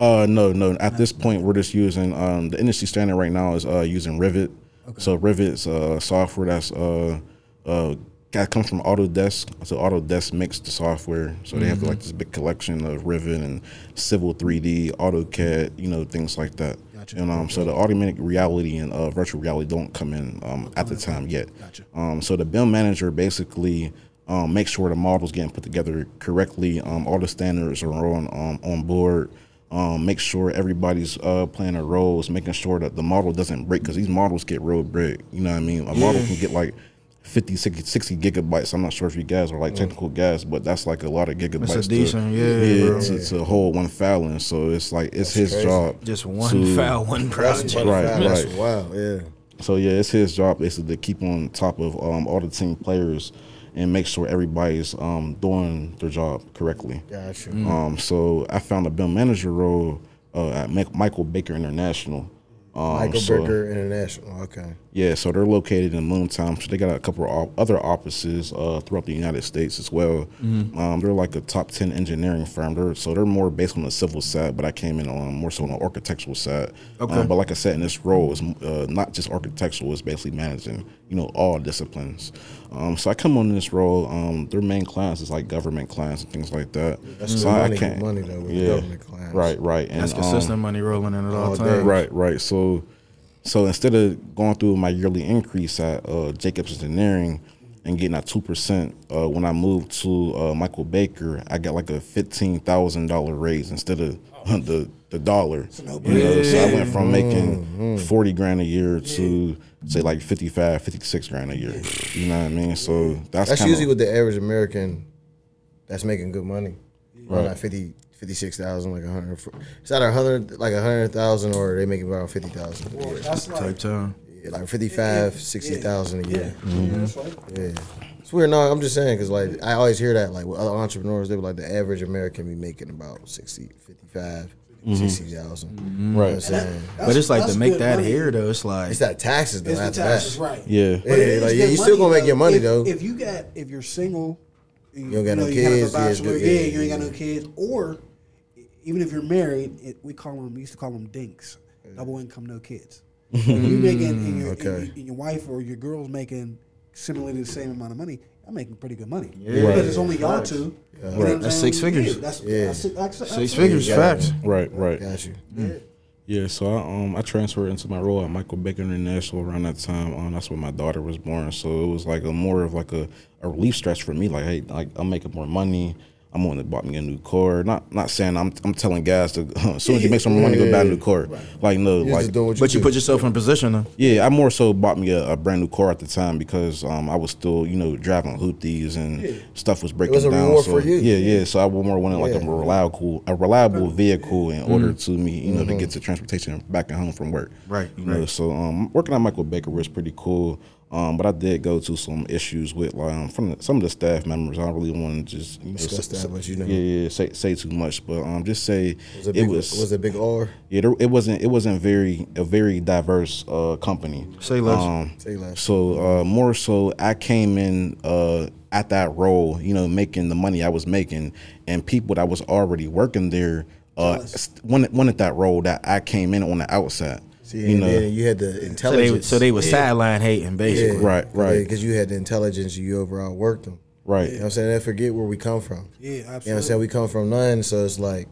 Speaker 1: Uh, no, no. At this point, we're just using um, the industry standard right now is uh, using Revit. So Revit's uh, software that's uh, uh, that comes from Autodesk. So Autodesk makes the software. So they have like this big collection of Rivet and Civil 3D, AutoCAD, you know, things like that.
Speaker 4: Gotcha.
Speaker 1: And um, so the augmented reality and uh, virtual reality don't come in um, at the time yet.
Speaker 4: Gotcha.
Speaker 1: Um, so the BIM manager basically um, makes sure the model's getting put together correctly. Um, all the standards are on um, on board. Um, make sure everybody's uh, playing their roles, making sure that the model doesn't break because these models get real big. You know what I mean? A model can get like 50, 60, 60 gigabytes. I'm not sure if you guys are like technical guys, but that's like a lot of gigabytes.
Speaker 3: It's a decent,
Speaker 1: to,
Speaker 3: yeah, bro.
Speaker 1: to, to hold one file in. So it's like it's his
Speaker 2: crazy.
Speaker 1: job.
Speaker 3: Just one
Speaker 1: to-
Speaker 3: foul, one project.
Speaker 1: Right,
Speaker 2: That's
Speaker 1: right.
Speaker 2: Wow. Yeah.
Speaker 1: So yeah, it's his job basically to keep on top of um, all the team players and make sure everybody's um, doing their job correctly.
Speaker 2: Gotcha.
Speaker 1: Um, so I found a BIM manager role uh, at Michael Baker International. Um,
Speaker 2: Michael
Speaker 1: so-
Speaker 2: Baker International. Okay.
Speaker 1: Yeah, so they're located in Moontown. So they got a couple of other offices uh, throughout the United States as well. Um, they're like a top ten engineering firm. They're so they're more based on the civil side, but I came in on more so on the architectural side.
Speaker 3: Okay.
Speaker 1: Um, but like I said, in this role, it's uh, not just architectural. It's basically managing, you know, all disciplines. Um, so I come on this role. Um, their main clients is like government clients and things like that.
Speaker 2: That's
Speaker 1: so
Speaker 2: good
Speaker 1: I
Speaker 2: money,
Speaker 1: can't-
Speaker 2: money, though, with
Speaker 1: yeah,
Speaker 2: government clients.
Speaker 1: Right, right. And
Speaker 3: That's
Speaker 1: um,
Speaker 3: consistent money rolling in at all
Speaker 2: all
Speaker 3: times.
Speaker 1: Right, right. So, so instead of going through my yearly increase at uh, Jacobs Engineering and getting that two percent, uh, when I moved to uh, Michael Baker, I got like a fifteen thousand dollar raise instead of the the dollar. You know, so I went from making forty grand a year to say like 55, 56 grand a year. You know what I mean? So that's
Speaker 2: That's
Speaker 1: kinda,
Speaker 2: usually what the average American that's making good money. Around like 50, 56,000, like a hundred. It's either a hundred, like a hundred thousand, or they making around fifty thousand.
Speaker 4: Well, that's
Speaker 3: Type
Speaker 4: like
Speaker 3: time.
Speaker 2: Yeah, like 55, 60,000 a year.
Speaker 4: yeah, mm-hmm. that's right.
Speaker 2: Yeah. It's weird. No, I'm just saying because like I always hear that like with other entrepreneurs, they were like the average American be making about 60, 55, mm-hmm. 60,000. Mm-hmm. You know what I'm
Speaker 1: right.
Speaker 2: saying?
Speaker 3: But it's like to make that
Speaker 4: money.
Speaker 3: here though, it's like
Speaker 2: It's that taxes though.
Speaker 4: It's the
Speaker 2: after
Speaker 4: taxes,
Speaker 2: that.
Speaker 4: right?
Speaker 1: Yeah.
Speaker 2: Yeah,
Speaker 4: But it is
Speaker 2: like, yeah, you still gonna
Speaker 4: money,
Speaker 2: make your money,
Speaker 4: if,
Speaker 2: though.
Speaker 4: If you got, if you're single, you,
Speaker 2: don't got no
Speaker 4: you have a
Speaker 2: kids, yeah, it's
Speaker 4: bachelor,
Speaker 2: good,
Speaker 4: yeah,
Speaker 2: yeah,
Speaker 4: you ain't got no kids, or even if you're married, it, we call them, we used to call them dinks, double income, no kids. if you making, and your,
Speaker 2: okay.
Speaker 4: and, and your wife or your girl's making similarly the same amount of money, I'm making pretty good money.
Speaker 3: Yeah.
Speaker 4: Because it's only y'all two. You know what
Speaker 3: That's six figures.
Speaker 4: Yeah, that's,
Speaker 2: Yeah.
Speaker 4: that's, that's, that's,
Speaker 3: six figures, facts.
Speaker 1: Right, right.
Speaker 2: Got you.
Speaker 1: Yeah, so I um I transferred into my role at Michael Baker International around that time. Um, that's when my daughter was born. So it was like a more of like a, a relief stress for me. Like, hey, like I'm making more money. I'm on to bought me a new car. Not not saying I'm I'm telling guys to as soon as you make some money, go buy a new car. Like no,
Speaker 2: You're
Speaker 1: like
Speaker 2: just doing what you
Speaker 3: But you put yourself in position though.
Speaker 1: yeah, I more so bought me a, a brand new car at the time because um, I was still, you know, driving hoopties and stuff was breaking
Speaker 2: was
Speaker 1: down.
Speaker 2: reward
Speaker 1: so,
Speaker 2: for you.
Speaker 1: Yeah, yeah. So I more wanted like
Speaker 2: Yeah.
Speaker 1: a reliable, a reliable vehicle in order to me, you know, to get to transportation back and home from work.
Speaker 3: Right,
Speaker 1: You know, so um, working at Michael Baker was pretty cool. Um, but I did go to some issues with like um, from the, some of the staff members. I don't really want to just
Speaker 2: Discuss
Speaker 1: s-
Speaker 2: that, but you know.
Speaker 1: yeah, yeah, say say too much. But um, just say
Speaker 2: Was it, big, was, it big R?
Speaker 1: yeah, there, it wasn't. It wasn't very a very diverse uh, company.
Speaker 3: Say less.
Speaker 1: Um,
Speaker 2: Say less.
Speaker 1: so uh, more so, I came in uh, at that role, you know, making the money I was making, and people that was already working there uh, wanted wanted that role that I came in on the outside.
Speaker 2: See,
Speaker 1: you know,
Speaker 2: then you had the
Speaker 3: So they,
Speaker 2: intelligence.
Speaker 3: so they was sideline hating basically.
Speaker 1: Right, right.
Speaker 2: Because you had the intelligence, you overall worked them.
Speaker 1: right.
Speaker 2: You know what I'm saying? They forget where we come from.
Speaker 4: Yeah,
Speaker 2: You know what I'm saying? We come from none, so it's like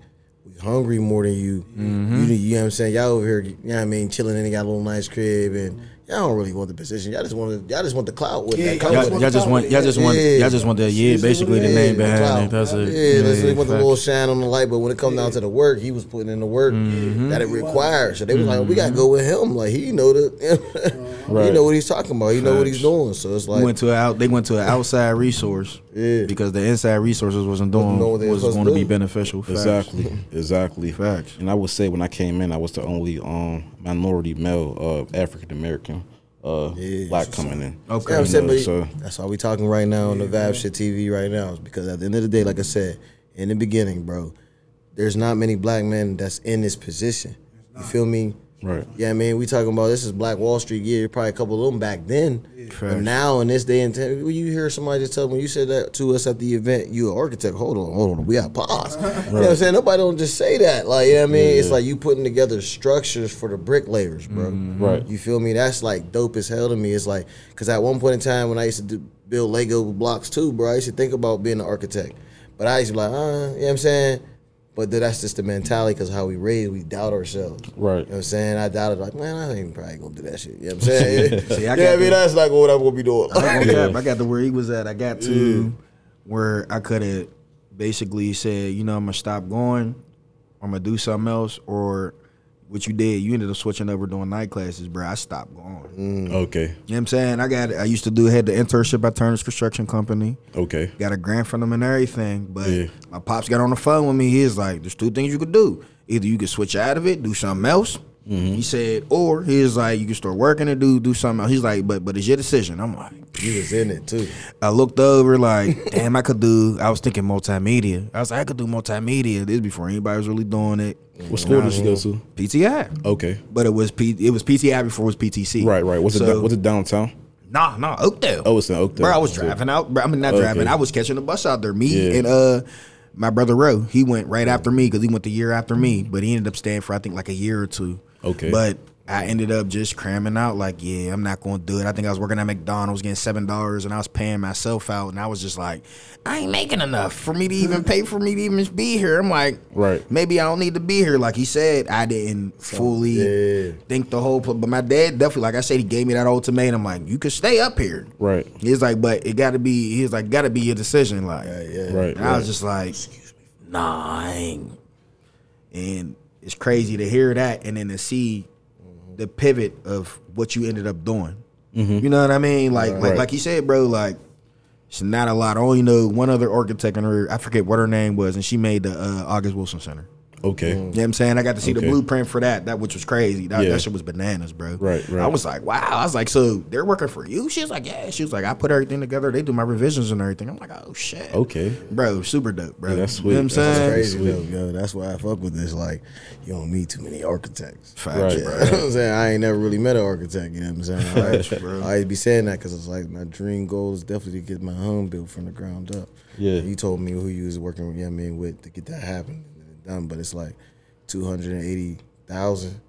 Speaker 2: we hungry more than you.
Speaker 3: Mm-hmm.
Speaker 2: You, you know what I'm saying? Y'all over here, you know what I mean, chilling and they got a little nice crib and y'all don't really want the position. Y'all just want to, y'all just want the clout with
Speaker 4: Yeah,
Speaker 2: that.
Speaker 4: Y'all
Speaker 3: Y'all, y'all just want y'all just want
Speaker 2: Yeah.
Speaker 3: y'all just want the yeah,
Speaker 4: It's
Speaker 3: basically the name behind
Speaker 2: clout.
Speaker 3: it. That's it.
Speaker 2: Yeah, that's they want the little shine on the light, but when it comes down to the work, he was putting in the work
Speaker 3: Mm-hmm.
Speaker 2: that it required. So they was like, we gotta go with him. Like he know the, he
Speaker 1: Right.
Speaker 2: know what he's talking about. He know what he's doing. So it's like,
Speaker 3: went to a out. They went to an outside resource.
Speaker 2: Yeah.
Speaker 3: Because the inside resources wasn't doing
Speaker 2: what
Speaker 3: was going to be beneficial. Facts.
Speaker 1: Exactly, exactly.
Speaker 3: Facts.
Speaker 1: And I would say when I came in, I was the only um, minority male uh, African American uh,
Speaker 2: Yeah,
Speaker 1: black coming in.
Speaker 3: Okay.
Speaker 1: You
Speaker 2: saying,
Speaker 1: know, so
Speaker 2: that's why we talking right now on the Vibe Shit TV right now. Is because at the end of the day, like I said in the beginning, bro, there's not many black men that's in this position. You feel me?
Speaker 1: Right.
Speaker 2: Yeah, I mean, we talking about this is Black Wall Street. Yeah, probably a couple of them back then. But now in this day and time, when you hear somebody just tell when you said that to us at the event, you an architect. Hold on, hold on, we got pause. You know what I'm saying? Nobody don't just say that. Like, you know what I mean? It's like you putting together structures for the bricklayers, bro.
Speaker 1: Right.
Speaker 2: You feel me? That's like dope as hell to me. It's like because at one point in time when I used to do, build Lego blocks too, bro, I used to think about being an architect, but I used to be like, uh, you know what I'm saying? But that's just the mentality because how we raised, we doubt ourselves.
Speaker 1: Right.
Speaker 2: You know what I'm saying? I doubted like, man, I ain't probably gonna do that shit. You know what I'm saying?
Speaker 3: See, I
Speaker 2: yeah,
Speaker 3: got
Speaker 2: I mean
Speaker 3: the-
Speaker 2: that's not what I'm gonna be doing.
Speaker 3: I, ain't gonna. I got to where he was at. I got to where I could have basically said, you know, I'm gonna stop going. I'm gonna do something else, or what you did. You ended up switching over doing night classes, bro. I stopped going. Mm. Mm.
Speaker 1: Okay.
Speaker 3: You know what I'm saying? I got. I used to do had the internship at Turner's Construction Company.
Speaker 1: Okay.
Speaker 3: Got a grant from them and everything. But
Speaker 1: Yeah.
Speaker 3: my pops got on the phone with me. He was like, "There's two things you could do. Either you could switch out of it, do something else, He said, or he was like, you can start working and do do something else. He's like, but but it's your decision. I'm like,
Speaker 2: You was in it too.
Speaker 3: I looked over like, damn, I could do. I was thinking multimedia. I was like, I could do multimedia. This before anybody was really doing it.
Speaker 1: What school did you go to?
Speaker 3: PTI,
Speaker 1: Okay.
Speaker 3: but it was P. It was PTI before it was PTC.
Speaker 1: Right, right. Was it
Speaker 3: So-
Speaker 1: was it downtown?
Speaker 3: Nah, nah, Oakdale.
Speaker 1: Oh, it's in Oakdale.
Speaker 3: Bro, I was driving out. bro, I mean, not
Speaker 1: Okay.
Speaker 3: driving. I was catching the bus out there. Me
Speaker 1: Yeah.
Speaker 3: and uh, my brother Roe. He went right after me because he went the year after me, but he ended up staying for I think like a year or two.
Speaker 1: Okay.
Speaker 3: But I ended up just cramming out. Like, yeah, I'm not going to do it. I think I was working at McDonald's getting seven dollars, and I was paying myself out, and I was just like, I ain't making enough for me to even pay for me to even be here. I'm like,
Speaker 1: Right.
Speaker 3: Maybe I don't need to be here. Like he said, I didn't fully
Speaker 2: yeah.
Speaker 3: think the whole. Pl- but my dad definitely, like I said, he gave me that ultimatum. Like, you could stay up here.
Speaker 1: Right.
Speaker 3: He's like, but it got to be. He's like, got to be your decision. Like,
Speaker 2: yeah.
Speaker 1: Right.
Speaker 3: and I was just like, nah, I ain't. And it's crazy to hear that, and then to see the pivot of what you ended up doing. You know what I mean? Like, like,
Speaker 1: Right.
Speaker 3: like you said, bro. Like, it's not a lot. I only know one other architect in her. I forget what her name was, and she made the uh, August Wilson Center.
Speaker 1: Okay. Mm.
Speaker 3: You know what I'm saying? I got to see the blueprint for that, that which was crazy. That,
Speaker 1: Yeah.
Speaker 3: that shit was bananas, bro.
Speaker 1: Right, right.
Speaker 3: I was like, wow. I was like, so they're working for you? She was like, yeah. She was like, I put everything together. They do my revisions and everything. I'm like, oh shit.
Speaker 1: Okay.
Speaker 3: Bro, super dope, bro.
Speaker 1: Yeah, that's
Speaker 3: You know what I'm
Speaker 1: sweet. That's
Speaker 3: saying?
Speaker 2: Crazy
Speaker 1: Sweet.
Speaker 2: though, yo. That's why I fuck with this. Like, you don't need too many architects.
Speaker 3: Facts,
Speaker 1: Right.
Speaker 2: You
Speaker 3: bro.
Speaker 2: know what I'm saying? I ain't never really met an architect, you know what I'm saying? I,
Speaker 3: Facts, bro.
Speaker 2: I always be saying that because it's like my dream goal is definitely to get my home built from the ground up.
Speaker 1: Yeah.
Speaker 2: You told me who you was working with, you know what I mean, with to get that happen and done, but it's like 280,000, you know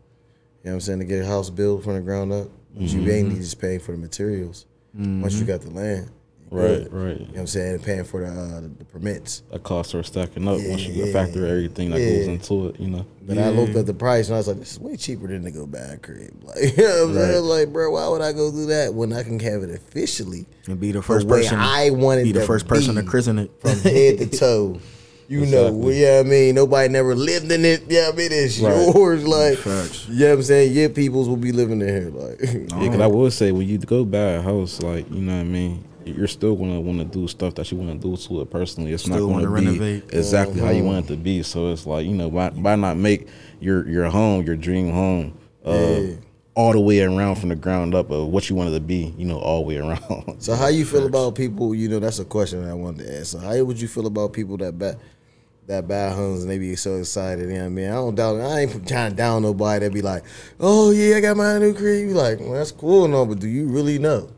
Speaker 2: what I'm saying, to get a house built from the ground up. But you ain't just paying for the materials once you got the land.
Speaker 1: Right,
Speaker 2: good.
Speaker 1: right.
Speaker 2: You know what I'm saying? And paying for the, uh, the, the permits.
Speaker 1: That costs are stacking up once you
Speaker 2: Yeah,
Speaker 1: factor everything that
Speaker 2: yeah.
Speaker 1: goes into it, you know.
Speaker 2: But I looked at the price and I was like, this is way cheaper than to go buy a crib. Like, you know what I'm saying? Like, bro, why would I go do that when I can have it officially?
Speaker 3: And be the
Speaker 2: The
Speaker 3: first
Speaker 2: way
Speaker 3: person.
Speaker 2: I wanted to
Speaker 3: be the
Speaker 2: to
Speaker 3: first person to
Speaker 2: be
Speaker 3: christen it.
Speaker 2: from head to toe. You know,
Speaker 1: Exactly.
Speaker 2: well, yeah, I mean, nobody never lived in it. Yeah, I mean, it's
Speaker 1: Right.
Speaker 2: yours. Like,
Speaker 3: Facts.
Speaker 2: you know what I'm saying? Your peoples will be living in here. Like,
Speaker 1: Yeah, because I will say when you go buy a house, like you know what I mean, you're still gonna want to do stuff that you want to do to it personally. It's
Speaker 3: Still
Speaker 1: not going to be
Speaker 3: renovate.
Speaker 1: exactly how
Speaker 2: Uh-huh.
Speaker 1: you want it to be. So it's like you know, why, why not make your your home your dream home uh,
Speaker 2: Yeah.
Speaker 1: All the way around from the ground up of what you wanted to be, you know, all the way around.
Speaker 2: So how you feel about people? You know, that's a question that I wanted to ask. So how would you feel about people that buy that buy homes and they be so excited? You know what I mean? I don't doubt. I ain't trying to down nobody that be like, "Oh yeah, I got my new crib." You like, well, that's cool, no, but do you really know?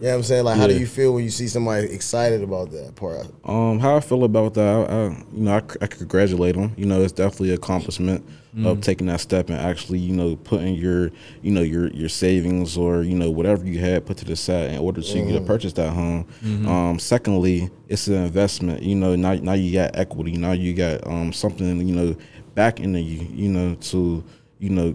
Speaker 2: You know what I'm saying? Like, how do you feel when you see somebody excited about that part?
Speaker 1: Um, how I feel about that, I, I you know, I, I congratulate them. You know, it's definitely an accomplishment of taking that step and actually, you know, putting your, you know, your your savings or you know whatever you had put to the side in order to you to purchase that home. Um, secondly, it's an investment. You know, now now you got equity. Now you got um something you know back into you. You know to you know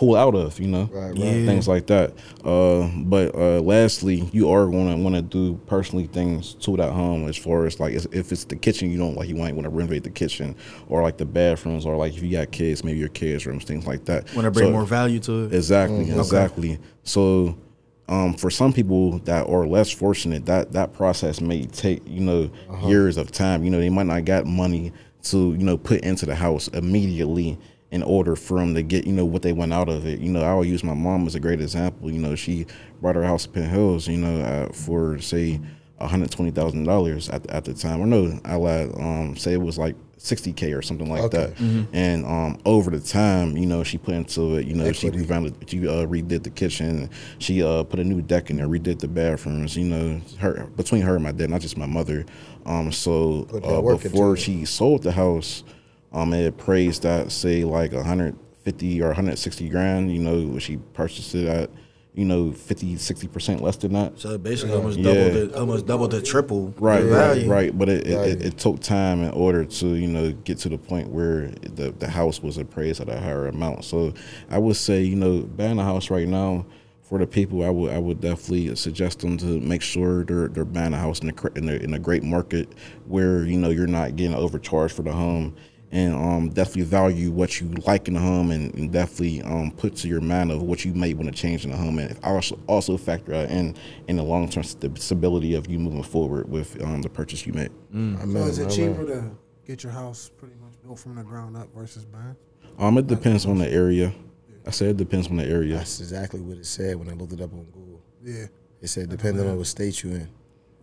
Speaker 1: pull out of. You know,
Speaker 2: Right, right.
Speaker 3: Yeah.
Speaker 1: things like that. Uh, but uh, lastly, you are going to want to do personally things to that home as far as like if it's the kitchen you don't like, you might want to renovate the kitchen or like the bathrooms or like if you got kids, maybe your kids' rooms, things like that.
Speaker 3: Want to bring
Speaker 1: So-
Speaker 3: more value to it?
Speaker 1: Exactly,
Speaker 2: Mm-hmm.
Speaker 1: exactly. So, um, for some people that are less fortunate, that that process may take you know
Speaker 2: Uh-huh.
Speaker 1: years of time. You know, they might not got money to you know put into the house immediately in order for them to get you know what they want out of it. You know, I will use my mom as a great example. You know, she bought her house in Penn Hills. You know, uh, for say. One hundred twenty thousand dollars at at the time, or no, I lied. Um, say it was like sixty k or something like
Speaker 2: Okay.
Speaker 1: that. And um, over the time, you know, she put into it. You know, she revamped. She uh, redid the kitchen. She uh, put a new deck in there. Redid the bathrooms. You know, her between her and my dad, not just my mother. Um, so uh, before she sold the house, um, it appraised at say like a hundred fifty or one hundred sixty grand. You know, she purchased it at you know 50 60 percent less than that.
Speaker 3: So basically, almost
Speaker 1: Yeah.
Speaker 3: double the almost double the triple.
Speaker 1: Right, right,
Speaker 3: value.
Speaker 1: right. But it, it, it, it took time in order to you know get to the point where the the house was appraised at a higher amount. So I would say you know buying a house right now for the people, I would I would definitely suggest them to make sure they're they're buying a house in a in a, in a great market where you know you're not getting overcharged for the home. And um, definitely value what you like in the home, and, and definitely um, put to your mind of what you may want to change in the home, and also also factor that in in the long term stability of you moving forward with um, the purchase you made.
Speaker 2: I
Speaker 4: So is it cheaper to get your house pretty much built from the ground up versus buying?
Speaker 1: Um, it depends on the area. I said it depends on the area.
Speaker 2: That's exactly what it said when I looked it up on Google.
Speaker 4: Yeah.
Speaker 2: It said depending on what state you're in.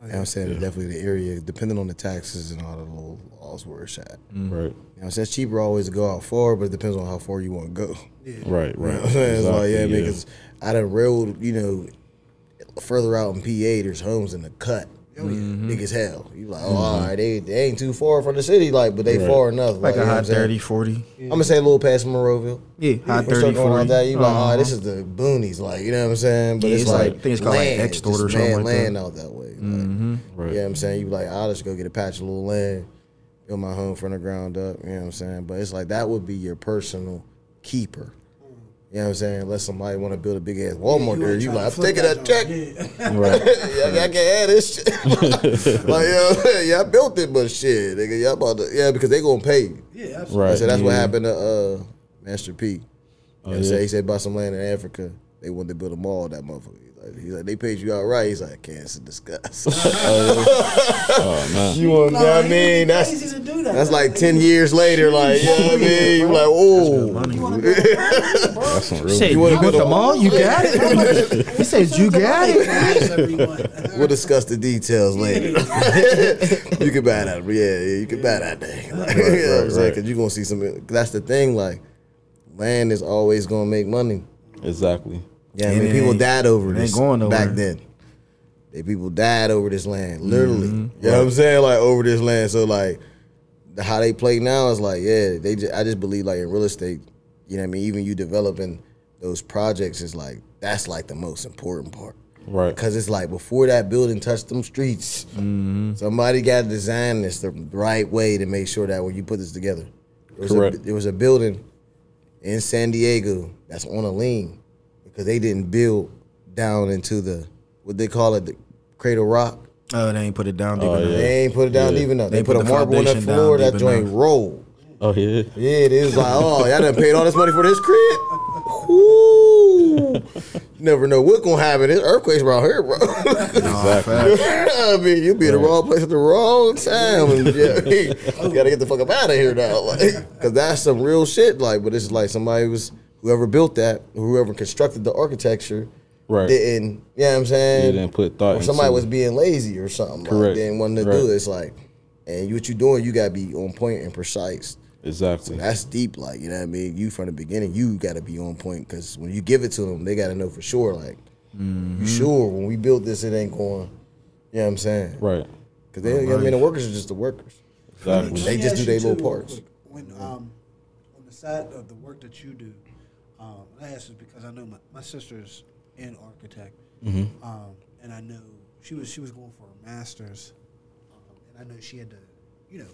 Speaker 2: And I'm saying definitely the area, depending on the taxes and all the little laws where it's at. Mm-hmm.
Speaker 1: Right.
Speaker 2: You know, what I'm saying? it's cheaper always to go out far, but it depends on how far you want to go.
Speaker 1: Right.
Speaker 2: You
Speaker 1: Right.
Speaker 2: know what I'm saying? It's like, yeah,
Speaker 1: Exactly,
Speaker 2: because out done railed, you know, further out in PA, there's homes in the cut. Mm-hmm. Big as hell. You like, oh, mm-hmm. all right, they, they ain't too far from the city, like, but they
Speaker 1: Right.
Speaker 2: far enough.
Speaker 3: Like
Speaker 2: you
Speaker 3: a
Speaker 2: know what
Speaker 3: hot
Speaker 2: I'm
Speaker 3: 30, 40.
Speaker 2: I'm gonna say a little past Monroeville.
Speaker 3: Yeah,
Speaker 2: We start
Speaker 3: 30,
Speaker 2: going
Speaker 3: 40.
Speaker 2: out there, you like, oh,
Speaker 3: Uh-huh.
Speaker 2: this is the boonies, like you know what I'm saying. But
Speaker 3: Yeah,
Speaker 2: it's,
Speaker 3: it's
Speaker 2: like,
Speaker 3: like- I think it's called, like,
Speaker 2: land,
Speaker 3: Extort or something
Speaker 2: mad
Speaker 3: like that.
Speaker 2: land out that way. Like,
Speaker 1: Right.
Speaker 2: You know what I'm saying? You like, I'll just go get a patch of little land, build my home from the ground up. You know what I'm saying? But it's like that would be your personal keeper. You know what I'm saying? Unless somebody want to build a big ass Walmart there, you like, I'm taking that check.
Speaker 1: Right.
Speaker 2: yeah, I can't have this shit. like, yeah, yeah, I built it, but shit, nigga, y'all about to, yeah, because they gonna pay you.
Speaker 4: Yeah, absolutely.
Speaker 1: Right.
Speaker 2: So that's what happened to uh, Master P. You know what I'm
Speaker 1: yeah.
Speaker 2: saying? He said buy some land in Africa. They wanted to build a mall. That motherfucker. He's like, he's like, they paid you outright. He's like, cancer discuss.
Speaker 1: Oh man.
Speaker 2: you want? know what I mean? That's
Speaker 4: crazy to do that.
Speaker 2: that's like ten years later. Like, you know what I mean? You like, oh,
Speaker 1: That's some real.
Speaker 3: Said,
Speaker 2: You
Speaker 3: you,
Speaker 2: wanna go to
Speaker 3: the mall? You got it? he says you got it?
Speaker 2: we'll discuss the details later. you can buy that. Yeah, yeah, you can buy that thing. Like, you know what I'm
Speaker 1: right,
Speaker 2: saying?
Speaker 1: right.
Speaker 2: Because you're gonna see some. That's the thing. Like, land is always gonna make money.
Speaker 1: Exactly.
Speaker 2: Yeah, I mean, people died over
Speaker 3: it
Speaker 2: this
Speaker 3: going nowhere.
Speaker 2: back then. They people died over this land, literally.
Speaker 3: Mm-hmm.
Speaker 2: You know what I'm saying? Like over this land. So like, the, how they play now is like, yeah, they. Just, I just believe like in real estate, you know what I mean. Even you developing those projects is like that's like the most important part.
Speaker 1: Right.
Speaker 2: Because it's like before that building touched them streets,
Speaker 3: Mm-hmm.
Speaker 2: somebody got to design this the right way to make sure that when you put this together, there was, a,
Speaker 1: Correct.
Speaker 2: there was a building in San Diego that's on a lean because they didn't build down into the what they call it the Cradle Rock.
Speaker 3: Oh, they ain't put it down deep
Speaker 1: Oh,
Speaker 3: enough.
Speaker 1: yeah.
Speaker 2: They ain't put it down
Speaker 1: Yeah.
Speaker 2: deep enough. They,
Speaker 3: They
Speaker 2: put,
Speaker 3: put
Speaker 2: a marble on that
Speaker 3: foundation
Speaker 2: floor. That joint
Speaker 3: enough.
Speaker 2: rolled.
Speaker 1: Oh yeah.
Speaker 2: Yeah, it is like, oh, y'all done paid all this money for this crib? Woo! Never know what's gonna happen. There's earthquakes around here, bro.
Speaker 1: Exactly.
Speaker 2: I mean, you be in the wrong place at the wrong time. And, yeah, you gotta get the fuck up out of here now, like, cause that's some real shit. Like, but it's like somebody was whoever built that, whoever constructed the architecture,
Speaker 1: Right.
Speaker 2: didn't. You know what I'm saying?
Speaker 1: You didn't put thought
Speaker 2: Or somebody
Speaker 1: into
Speaker 2: was
Speaker 1: it.
Speaker 2: being lazy or something. Like,
Speaker 1: Correct.
Speaker 2: didn't want to
Speaker 1: Right.
Speaker 2: do it. It's like, and you, what you doing, you gotta be on point and precise.
Speaker 1: Exactly.
Speaker 2: That's deep, like you know what I mean. You from the beginning, you got to be on point because when you give it to them, they got to know for sure. Like,
Speaker 1: Mm-hmm.
Speaker 2: you sure when we built this, it ain't going. You know what I'm saying?
Speaker 1: Right.
Speaker 2: Because they, you know what I mean, the workers are just the workers.
Speaker 1: Exactly.
Speaker 2: They
Speaker 4: me
Speaker 2: just do their little parts.
Speaker 4: When um, on the side of the work that you do, um, and I ask this because I know my, my sister's an architect,
Speaker 2: Mm-hmm.
Speaker 4: um, and I know she was she was going for a master's, um, and I know she had to, you know,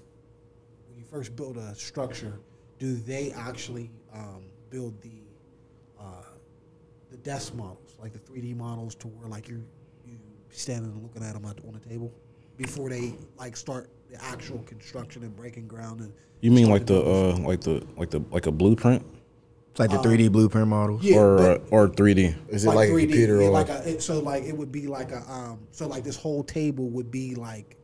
Speaker 4: when you first build a structure, do they actually um, build the uh, the desk models, like the three D models, to where like you you standing and looking at them on the table before they like start the actual construction and breaking ground and
Speaker 1: You mean like the uh like the like the like a blueprint
Speaker 3: It's like the 3D blueprint models.
Speaker 4: Yeah,
Speaker 1: or uh, or 3D?
Speaker 2: Is it like, a
Speaker 4: 3D,
Speaker 2: computer
Speaker 4: yeah,
Speaker 2: or
Speaker 4: like a, it, so like it would be like a um so like this whole table would be like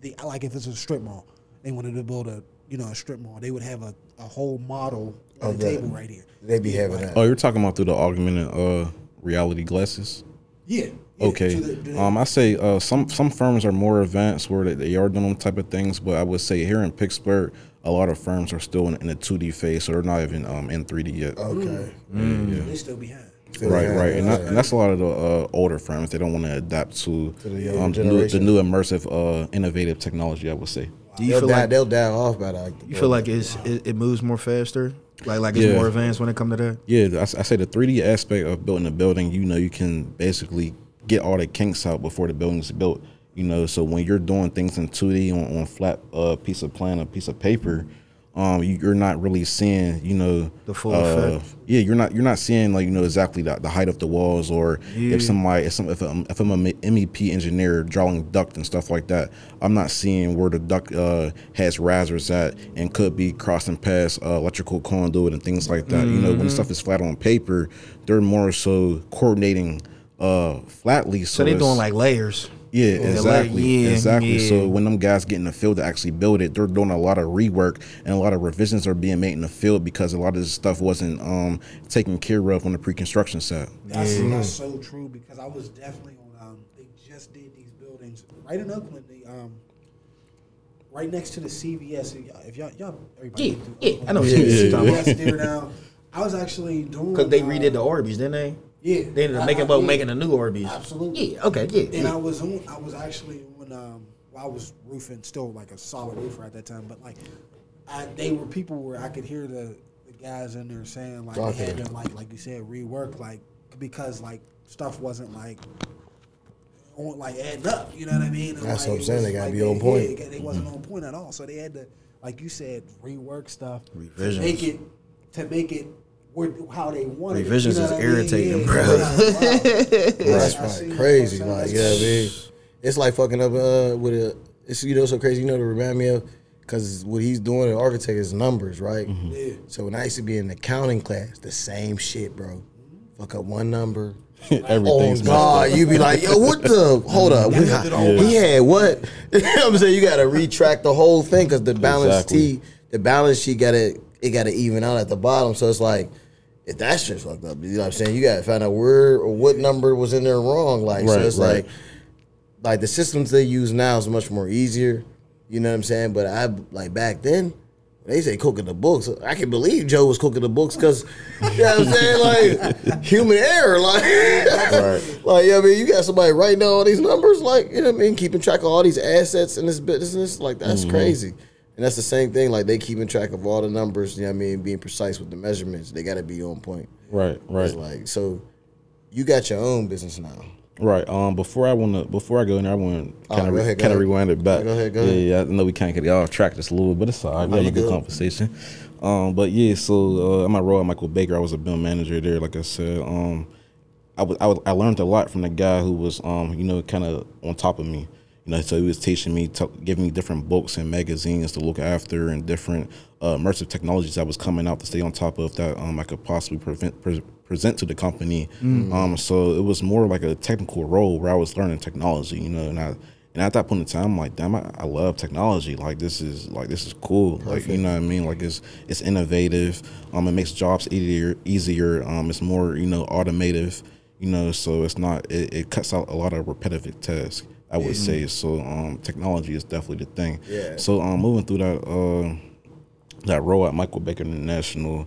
Speaker 4: the like if it's a strip mall they wanted to build a you know a strip mall they would have a, a whole model of
Speaker 2: Of
Speaker 4: the
Speaker 2: the-
Speaker 4: table right here
Speaker 2: They'd be having that?
Speaker 1: Oh, you're talking about through the augmented uh reality glasses?
Speaker 4: yeah, yeah.
Speaker 1: Okay.
Speaker 4: So the- the-
Speaker 1: Um, I say uh, some some firms are more advanced where they, they are doing them type of things, but I would say here in Pittsburgh, a lot of firms are still in, in a 2D phase, so they're not even um, in 3D yet.
Speaker 2: Okay.
Speaker 4: they still behind
Speaker 1: Right,
Speaker 2: Yeah,
Speaker 1: right, and, that, and that's a lot of the uh, older firms. They don't want to adapt to,
Speaker 2: the
Speaker 1: um, the, new, the new immersive, uh, innovative technology. I would say.
Speaker 3: Do you
Speaker 2: They'll
Speaker 3: feel
Speaker 2: die,
Speaker 3: like
Speaker 2: they'll die off by like.
Speaker 3: you feel like it's it, it moves more faster? Like like it's
Speaker 1: Yeah.
Speaker 3: more advanced when it comes to that?
Speaker 1: Yeah, I say the 3D aspect of building a building, you know, you can basically get all the kinks out before the building's built. You know, so when you're doing things in 2D on, on flat uh, piece of plan, a piece of paper, um, you, you're not really seeing, you know,
Speaker 3: The full
Speaker 1: uh,
Speaker 3: effect.
Speaker 1: Yeah, you're not you're not seeing like you know exactly the, the height of the walls or
Speaker 3: Yeah.
Speaker 1: if somebody if, some, if, I'm, if I'm a MEP engineer drawing duct and stuff like that, I'm not seeing where the duct uh, has risers at and could be crossing past uh, electrical conduit and things like that. You know,
Speaker 3: Mm-hmm.
Speaker 1: when stuff is flat on paper, they're more so coordinating uh, flatly. So,
Speaker 3: So
Speaker 1: they're
Speaker 3: doing like layers.
Speaker 1: Yeah,
Speaker 3: Yeah,
Speaker 1: exactly,
Speaker 3: like, yeah,
Speaker 1: exactly.
Speaker 3: yeah.
Speaker 1: So when them guys get in the field to actually build it, they're doing a lot of rework and a lot of revisions are being made in the field because a lot of this stuff wasn't um, taken care of on the pre-construction side.
Speaker 4: That's, that's so true because I was definitely on. Um, they just did these buildings right in Oakland. The um, right next to the CVS. If y'all, if y'all, y'all everybody.
Speaker 3: Yeah,
Speaker 4: been through
Speaker 3: yeah,
Speaker 4: Oakland.
Speaker 3: I know what
Speaker 1: Yeah,
Speaker 3: you're
Speaker 1: yeah.
Speaker 4: CVS there now. I was actually doing
Speaker 3: Because they
Speaker 4: uh,
Speaker 3: redid the Orbeez, didn't they?
Speaker 4: Yeah,
Speaker 3: They ended up making about
Speaker 4: yeah.
Speaker 3: making a new Orbeez.
Speaker 4: Absolutely.
Speaker 3: Yeah. Okay. Yeah.
Speaker 4: And
Speaker 3: yeah.
Speaker 4: I was on. I was actually when Um, well, I was roofing, still like a solid roofer at that time. But like, I, they were people where I could hear the, the guys in there saying like they had
Speaker 2: Okay.
Speaker 4: to like like you said rework like because like stuff wasn't like on like adding up. You know what I mean? And,
Speaker 2: That's
Speaker 4: like,
Speaker 2: what I'm saying, they gotta
Speaker 4: like,
Speaker 2: be on point.
Speaker 4: yeah, they wasn't on point at all. So they had to, like you said, rework stuff to make it to make it. Where, how they wanted
Speaker 3: Revisions
Speaker 4: it, you know
Speaker 3: is
Speaker 4: what I mean?
Speaker 3: irritating,
Speaker 4: Yeah,
Speaker 3: bro.
Speaker 4: yeah, wow.
Speaker 2: That's
Speaker 4: I
Speaker 2: right. Crazy.
Speaker 4: you're
Speaker 2: Like,
Speaker 4: yeah,
Speaker 2: you know what I mean? It's like fucking up uh, with a. It's you know so crazy. You know to remind me of because what he's doing in architect is numbers, right?
Speaker 4: Yeah.
Speaker 2: So when I used to be in the accounting class, the same shit, bro. Fuck up one number.
Speaker 1: Everything's
Speaker 2: oh
Speaker 1: messed
Speaker 2: God,
Speaker 1: up.
Speaker 2: you be like, yo, what the? Hold up, we, he had what? you know what I'm saying you got to retract the whole thing because the balance
Speaker 1: Exactly.
Speaker 2: T, the balance sheet got to it got to even out at the bottom. So it's like. If that shit's fucked up, you know what I'm saying? You gotta find out where or what number was in there wrong. Like, so it's
Speaker 1: right.
Speaker 2: like, like the systems they use now is much more easier. You know what I'm saying? But I like back then, they say cooking the books. I can believe Joe was cooking the books because you know what I'm saying, like human error, like,
Speaker 1: Right.
Speaker 2: like yeah, I mean, you got somebody writing down all these numbers, like you know what I mean, keeping track of all these assets in this business, like that's
Speaker 1: Mm-hmm.
Speaker 2: crazy. And that's the same thing, like they keeping track of all the numbers. You know what I mean, being precise with the measurements. They got to be on point.
Speaker 1: Right, right.
Speaker 2: It's like so, you got your own business now.
Speaker 1: Right. Um. Before I wanna, before I go in there, I want
Speaker 2: to
Speaker 1: kind of
Speaker 2: go ahead, go
Speaker 1: kind of rewind it back.
Speaker 2: Go ahead, go
Speaker 1: yeah,
Speaker 2: ahead.
Speaker 1: Yeah, I know we can't get off track just a little, but it's all right. We have a good
Speaker 2: good.
Speaker 1: conversation. Um. But yeah, so uh, I'm at Royal Michael Baker. I was a BIM manager there. Like I said, um, I was I, was, I learned a lot from the guy who was um you know kind of on top of me. You know, so he was teaching me, giving me different books and magazines to look after, and different uh, immersive technologies that was coming out to stay on top of that um, I could possibly prevent, pre- present to the company. Um, so it was more like a technical role where I was learning technology. You know, and I and at that point in time, I'm like, damn, I, I love technology. Like this is like this is cool. Like you know what I mean? Like it's it's innovative. Um, it makes jobs easier. Easier. Um, it's more you know automative. You know, so it's not. It, it cuts out a lot of repetitive tasks. I would say so. Um, technology is definitely the thing.
Speaker 2: Yeah.
Speaker 1: So um, moving through that uh, that role at Michael Baker International,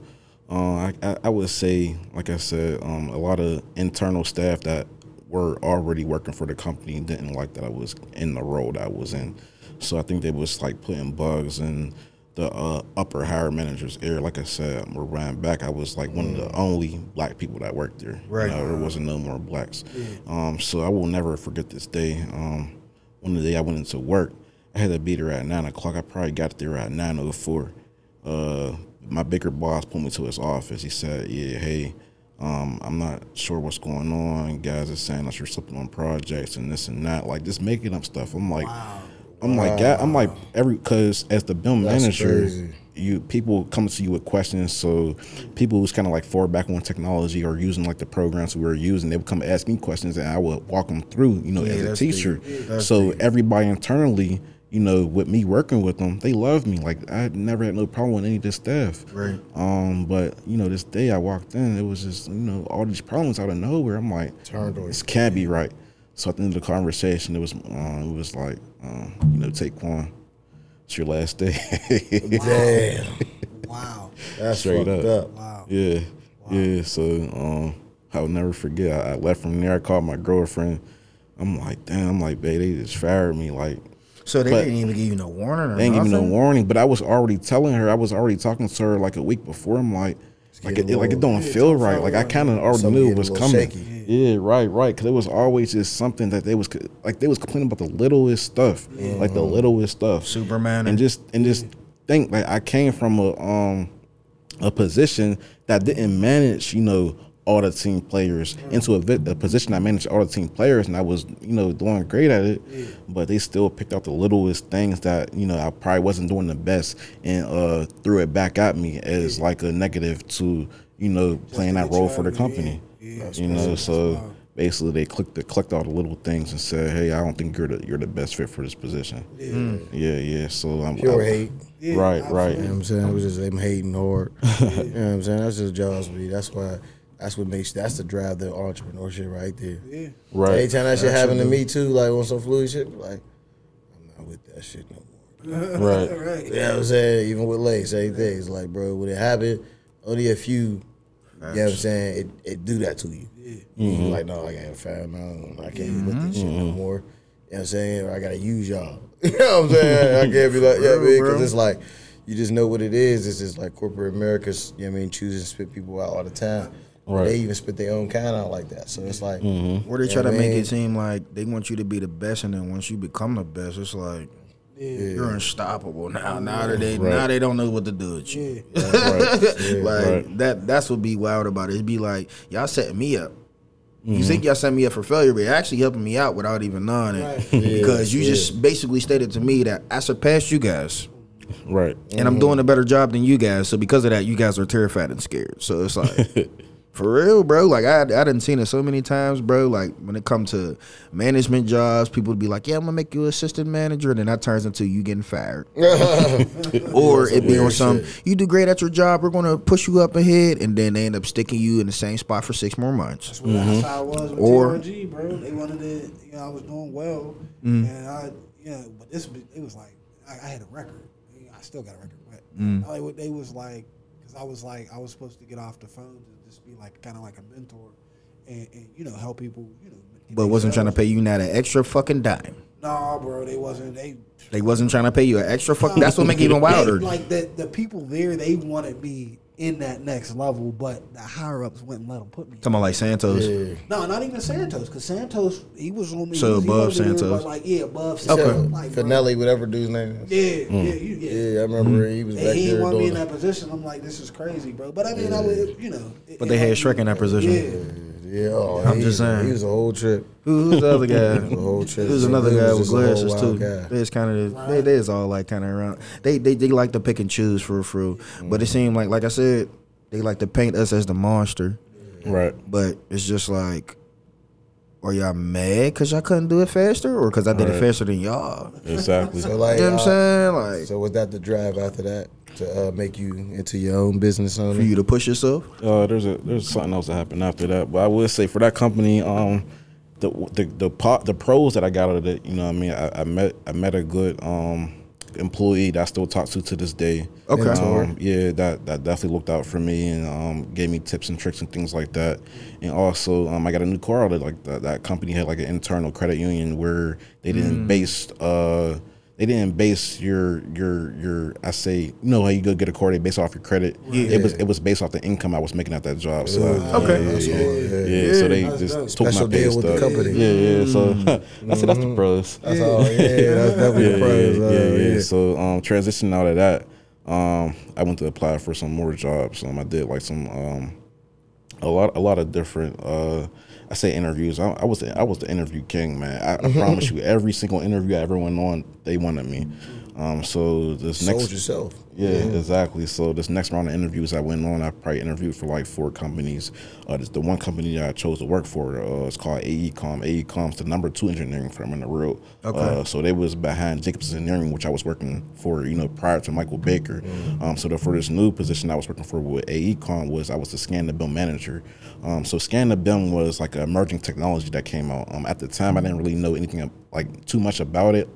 Speaker 1: uh, I, I, would say, like I said, um, a lot of internal staff that were already working for the company didn't like that I was in the role that I was in. So I think they was like putting bugs in the uh, upper higher managers' ear. Like I said, we're running back. I was like one of the only black people that worked there. You
Speaker 3: Right.
Speaker 1: know, there wasn't no more blacks. Um, so I will never forget this day. Um, one of the day I went into work, I had to be there at nine o'clock. I probably got there at nine o four. Uh, my bigger boss pulled me to his office. He said, "Yeah, hey, um, I'm not sure what's going on. Guys are saying that you're slipping on projects and this and that, like just making up stuff." I'm like, I'm like, God, I'm like every because as the BIM manager,
Speaker 2: crazy.
Speaker 1: you people come to you with questions. So people who's kind of like far back on technology or using like the programs we were using, they would come ask me questions and I would walk them through. You know,
Speaker 3: Yeah,
Speaker 1: as a teacher. So everybody internally, you know, with me working with them, they love me. Like I never had no problem with any of this stuff.
Speaker 3: Right.
Speaker 1: Um, but you know, this day I walked in, it was just you know all these problems out of nowhere. I'm like,
Speaker 2: Turned on
Speaker 1: this can't be right. So at the end of the conversation, it was uh, it was like, um, you know, take one. It's your last day.
Speaker 2: Damn,
Speaker 4: Wow.
Speaker 2: that's
Speaker 1: Straight
Speaker 2: fucked
Speaker 1: up.
Speaker 2: up.
Speaker 4: Wow.
Speaker 1: Yeah, yeah. So um, I'll never forget. I, I left from there. I called my girlfriend. I'm like, damn. I'm like, babe, they just fired me. Like,
Speaker 3: So they didn't even give you no warning or
Speaker 1: they ain't give me no warning. But I was already telling her. I was already talking to her like a week before. I'm like, like it,
Speaker 2: getting a
Speaker 1: like it don't feel right. Like I kind of already knew it was coming.
Speaker 2: shaky.
Speaker 1: Yeah, right, right. Because it was always just something that they was like they was complaining about the littlest stuff, like the littlest stuff.
Speaker 3: Superman
Speaker 1: and just and just think like I came from a um a position that didn't manage, you know, all the team players into a, a position I managed all the team players, and I was, you know, doing great at it. But they still picked out the littlest things that you know I probably wasn't doing the best, and uh, threw it back at me as like a negative to you know playing that role for the company. You know, so basically they clicked the collect all the little things and said, "Hey, I don't think you're the you're the best fit for this position." Yeah, yeah. So I'm
Speaker 2: Pure
Speaker 1: I-
Speaker 2: hate.
Speaker 4: Yeah,
Speaker 1: right, right.
Speaker 2: You know what I'm saying? It was just them hating hard. you know what I'm saying? That's just jobs me. That's why that's what makes that's the drive the entrepreneurship right there.
Speaker 4: Yeah.
Speaker 1: Right.
Speaker 2: Anytime that shit happen to me too, like on some fluid shit, like I'm not with that shit no more.
Speaker 1: Right.
Speaker 4: Right.
Speaker 2: You know what I'm saying? Even with Lake, same thing. It's like, bro, when it happen, only a few, you know what I'm saying, it, it do that to you. You mm-hmm. like, no, I can't find no, I can't be with mm-hmm. this shit no mm-hmm. more. You know what I'm saying? Or I gotta use y'all. you know what I'm saying? I can't be like, yeah,
Speaker 3: Bro,
Speaker 2: man, because it's like, you just know what it is. It's just like corporate America's, you know what I mean, choosing to spit people out all the time.
Speaker 1: Right.
Speaker 2: They even spit their own kind out like that. So it's like,
Speaker 3: Or they try to make it seem like they want you to be the best, and then once you become the best, it's like you're unstoppable now. Now that they now they don't know what to do with you.
Speaker 1: right.
Speaker 3: like
Speaker 1: Right.
Speaker 3: that that's what be wild about it. It'd be like y'all setting me up.
Speaker 1: Mm-hmm.
Speaker 3: You think y'all set me up for failure, but you're actually helping me out without even knowing it.
Speaker 4: Right.
Speaker 3: Because you
Speaker 2: Yeah.
Speaker 3: just basically stated to me that I surpassed you guys.
Speaker 1: Right.
Speaker 3: And I'm doing a better job than you guys. So because of that, you guys are terrified and scared. So it's like For real, bro. Like I, I didn't seen it so many times, bro. Like when it come to management jobs, people would be like, "Yeah, I'm gonna make you assistant manager," and then that turns into you getting fired. or it be on
Speaker 2: weird
Speaker 3: some,
Speaker 2: shit.
Speaker 3: you do great at your job, we're gonna push you up ahead, and then they end up sticking you in the same spot for six more months.
Speaker 4: That's, what, that's how it was with
Speaker 3: Or-
Speaker 4: TRG, bro. They wanted to, you know, I was doing well,
Speaker 3: Mm.
Speaker 4: and I, you know, but this, it was like I, I had a record. I still got a record, but
Speaker 3: Mm.
Speaker 4: I like what they was like, because I was like, I was supposed to get off the phone to just be like, kind of like a mentor, and, and you know, help people, you know.
Speaker 3: But wasn't trying to pay you not an extra fucking dime.
Speaker 4: Nah, bro, they wasn't. They
Speaker 3: They wasn't trying to pay you an extra fuck. That's what make it even wilder.
Speaker 4: They, like the the people there, they wanted me in that next level, but the higher ups wouldn't let them put me.
Speaker 3: Talking about like Santos.
Speaker 2: Yeah.
Speaker 4: No, not even Santos, because Santos he was on me.
Speaker 3: So
Speaker 4: he
Speaker 3: above
Speaker 4: over there,
Speaker 3: Santos.
Speaker 4: but like yeah, above
Speaker 3: Okay.
Speaker 4: Like,
Speaker 2: Finelli, whatever dude's name is.
Speaker 4: Yeah, yeah, hmm. you, yeah.
Speaker 2: Yeah, I remember hmm. he was
Speaker 4: They,
Speaker 2: back
Speaker 4: he
Speaker 2: there
Speaker 4: didn't want me
Speaker 2: doing
Speaker 4: in that position. I'm like, this is crazy, bro. But I mean, I would, you know. it-
Speaker 3: But
Speaker 4: it
Speaker 3: they had
Speaker 4: helped
Speaker 3: Shrek in that
Speaker 4: bro.
Speaker 3: position.
Speaker 4: Yeah.
Speaker 2: Yeah, oh,
Speaker 3: I'm just saying.
Speaker 2: He was a whole trip.
Speaker 3: Who, who's the other guy?
Speaker 2: The whole trip.
Speaker 3: There's another guy
Speaker 2: was
Speaker 3: with
Speaker 2: just a whole
Speaker 3: glasses too.
Speaker 2: guy.
Speaker 3: There's kind of they there's all like kind of around. They, they they like to pick and choose for for. But it seemed like like I said, they like to paint us as the monster.
Speaker 1: Right.
Speaker 3: But it's just like, are y'all mad because y'all couldn't do it faster, or because I did it faster than y'all?
Speaker 1: Exactly.
Speaker 2: So like,
Speaker 3: You know what I'm
Speaker 2: uh,
Speaker 3: saying? Like
Speaker 2: So was that the drive after that to uh, make you into your own business owner?
Speaker 3: for you to push yourself.
Speaker 1: Uh, there's a there's something else that happened after that, but I would say for that company, um, the the the po- the pros that I got out of it, you know, what I mean, I, I met I met a good um employee that I still talk to to this day.
Speaker 3: Okay.
Speaker 1: Um, yeah, that that definitely looked out for me and um, gave me tips and tricks and things like that. And also, um, I got a new car that like that, that company had like an internal credit union where they didn't base uh they didn't base your your your I say you know how you go get a car they base off your credit. It was it was based off the income I was making at that job. So I-
Speaker 3: Okay.
Speaker 1: yeah,
Speaker 2: That's
Speaker 1: yeah, yeah,
Speaker 2: yeah.
Speaker 1: yeah. So they
Speaker 4: That's
Speaker 1: just
Speaker 4: dope.
Speaker 1: took
Speaker 2: Special
Speaker 1: my pay
Speaker 2: deal with the company.
Speaker 1: Yeah, yeah. So I said that's the pros.
Speaker 2: That's all. Yeah, that's definitely
Speaker 1: yeah,
Speaker 2: the pros.
Speaker 1: yeah,
Speaker 2: uh,
Speaker 1: yeah, yeah.
Speaker 2: yeah.
Speaker 1: So um, transitioning out of that, um, I went to apply for some more jobs. Um, I did like some um, a lot a lot of different uh, I say interviews. I, I was the, I was the interview king, man. I, I mm-hmm. promise you, every single interview I ever went on, they wanted me. Um, so this
Speaker 2: Sold
Speaker 1: next
Speaker 2: yourself.
Speaker 1: yeah, exactly. So this next round of interviews I went on, I probably interviewed for like four companies. Uh, the one company that I chose to work for, uh, it's called AECOM. AECOM's the number two engineering firm in the world.
Speaker 3: Okay.
Speaker 1: Uh, so they was behind Jacobs Engineering, which I was working for, you know, prior to Michael Baker. Um, so the, for this new position I was working for with AECOM was I was the scan to BIM manager. Um, so scan to BIM was like an emerging technology that came out. Um, at the time, I didn't really know anything like too much about it.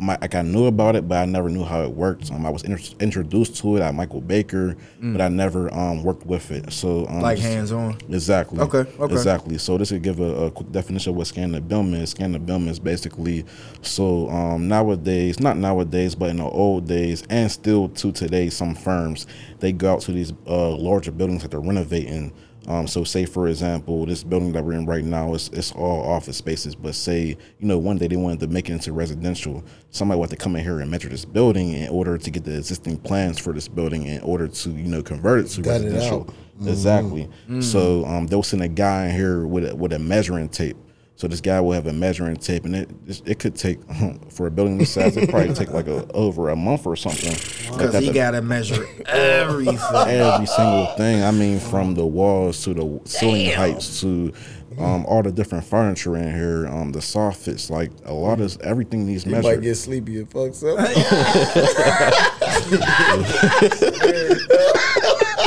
Speaker 1: Um, I, like I knew about it, but I never knew how it worked. Um, I was inter- introduced to it at Michael Baker, but I never um, worked with it. So um,
Speaker 3: Like hands on.
Speaker 1: Exactly.
Speaker 3: Okay, okay.
Speaker 1: Exactly. So this would give a, a quick definition of what scan to BIM is. Scan to BIM is basically so um, nowadays, not nowadays, but in the old days, and still to today, some firms they go out to these uh, larger buildings that they're renovating. Um, so say for example, this building that we're in right now is it's all office spaces, but say you know one day they wanted to make it into residential, somebody would have to come in here and measure this building in order to get the existing plans for this building in order to you know convert it to
Speaker 2: Gut it
Speaker 1: residential.
Speaker 2: out.
Speaker 1: Exactly. So um, they'll send a guy in here with a, with a measuring tape. So this guy will have a measuring tape, and it it could take for a building this size, it probably take like a, over a month or something.
Speaker 3: Because he got to measure everything.
Speaker 1: every single thing. I mean, from the walls to the ceiling heights to um, all the different furniture in here, um, the soffits, like a lot of everything needs
Speaker 2: You might
Speaker 1: measured.
Speaker 2: get sleepy and fuck up.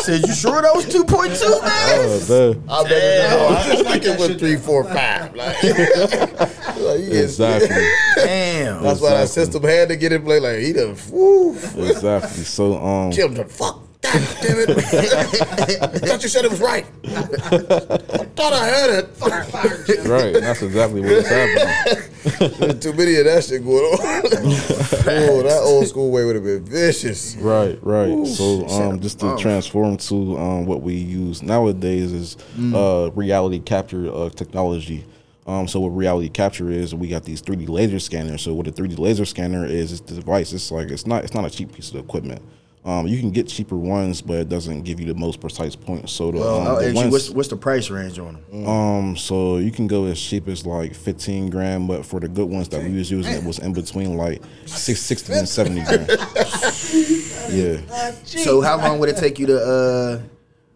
Speaker 3: Said you sure that was two point two, man?
Speaker 1: Oh,
Speaker 2: I bet it, I just think it was three, four, five. Like, like,
Speaker 1: exactly,
Speaker 3: Damn.
Speaker 2: That's why that system had to get in play. Like he done, woo,
Speaker 1: exactly. So um,
Speaker 2: Jim done, fuck. God damn it! I thought you said it was right. I thought I heard it.
Speaker 1: right, that's exactly what's happening.
Speaker 2: There's too many of that shit going on. oh, that old school way would have been vicious.
Speaker 1: Right, right. so um, just to transform to um, what we use nowadays is uh, reality capture uh, technology. Um, so what reality capture is, we got these 3D laser scanners. So what a 3D laser scanner is, it's the device. It's like it's not it's not a cheap piece of equipment. Um, you can get cheaper ones, but it doesn't give you the most precise points. So the, um,
Speaker 3: Oh,
Speaker 1: the ones-
Speaker 3: what's what's the price range on them?
Speaker 1: um, so you can go as cheap as like fifteen grand, but for the good ones that we was using, it was in between like six, 60 and seventy grand. yeah.
Speaker 3: So how long would it take you to uh,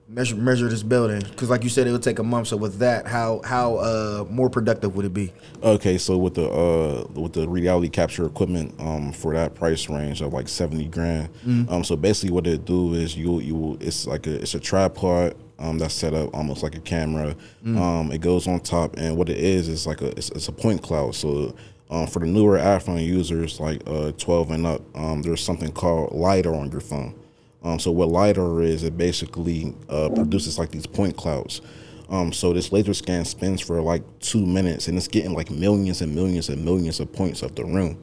Speaker 3: measure measure this building? Because like you said, it would take a month. So with that, how how uh, more productive would it be?
Speaker 1: Okay, so with the uh with the reality capture equipment um for that price range of like seventy grand, um so basically what it do is you you it's like a it's a tripod um that's set up almost like a camera, um it goes on top and what it is is like a it's, it's a point cloud so. Um, for the newer iPhone users, like uh, 12 and up, um, there's something called LiDAR on your phone. Um, so what LiDAR is, it basically uh, produces like these point clouds. Um, so this laser scan spins for like two minutes, and it's getting like millions and millions and millions of points of the room.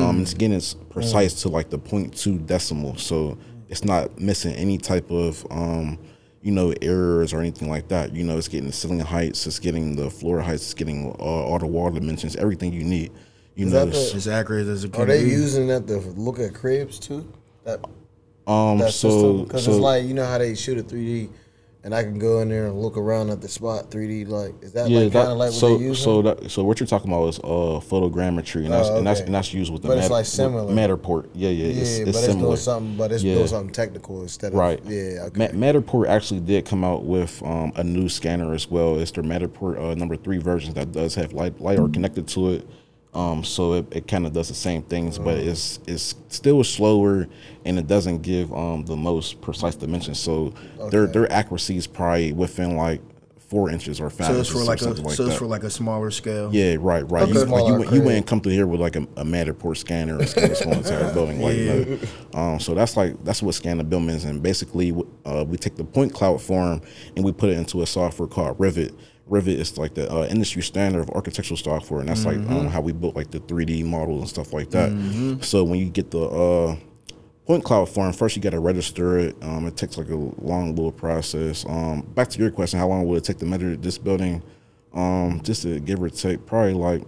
Speaker 1: Um, it's getting it's precise to like the point two decimal, so it's not missing any type of um, you know errors or anything like that. You know, it's getting the ceiling heights, it's getting the floor heights, it's getting uh, all the wall dimensions, everything you need. You
Speaker 2: Is
Speaker 1: know,
Speaker 2: that
Speaker 1: it's-
Speaker 2: the-
Speaker 3: As accurate as it can
Speaker 2: Are they
Speaker 3: be.
Speaker 2: using that to look at cribs too? That
Speaker 1: um,
Speaker 2: that
Speaker 1: so
Speaker 2: system because
Speaker 1: so
Speaker 2: it's like you know how they shoot a 3D, and I can go in there and look around at the spot 3D. Like is that
Speaker 1: yeah,
Speaker 2: like kind of like what
Speaker 1: so
Speaker 2: they use?
Speaker 1: so that, so what you're talking about is uh photogrammetry, and that's
Speaker 2: Oh,
Speaker 1: and that's and that's used with the
Speaker 2: But it's
Speaker 1: Mat-
Speaker 2: like similar.
Speaker 1: Matterport. Yeah, yeah,
Speaker 2: yeah,
Speaker 1: it's,
Speaker 2: but
Speaker 1: it's
Speaker 2: it's
Speaker 1: similar.
Speaker 2: doing something, but it's
Speaker 1: Yeah.
Speaker 2: doing something technical instead of
Speaker 1: Right.
Speaker 2: Yeah, okay.
Speaker 1: Ma- Matterport actually did come out with um, a new scanner as well. It's their Matterport uh, number three version that does have light LiDAR connected to it. Um, so it, it kind of does the same things, but
Speaker 2: Mm.
Speaker 1: it's it's still slower and it doesn't give um, the most precise dimensions. So their
Speaker 2: Okay.
Speaker 1: their accuracy is probably within like four inches or five
Speaker 3: So it's
Speaker 1: inches
Speaker 3: for
Speaker 1: or
Speaker 3: like a
Speaker 1: something
Speaker 3: so
Speaker 1: that.
Speaker 3: it's for like a smaller scale.
Speaker 1: Yeah, right, right. You, like you,
Speaker 2: Smaller
Speaker 1: wouldn't- you wouldn't come through here with like a, a Matterport scanner and scan this whole entire building. Like, no. um, so that's like that's what scan the building is, and basically, uh, we take the point cloud form and we put it into a software called Revit. Revit is like the uh, industry standard of architectural software, and that's like um, how we built like the 3D models and stuff like that. So when you get the uh, point cloud form, first you got to register it. Um, it takes like a long little process. Um, back to your question, how long would it take to measure this building? Um, just to give or take, probably like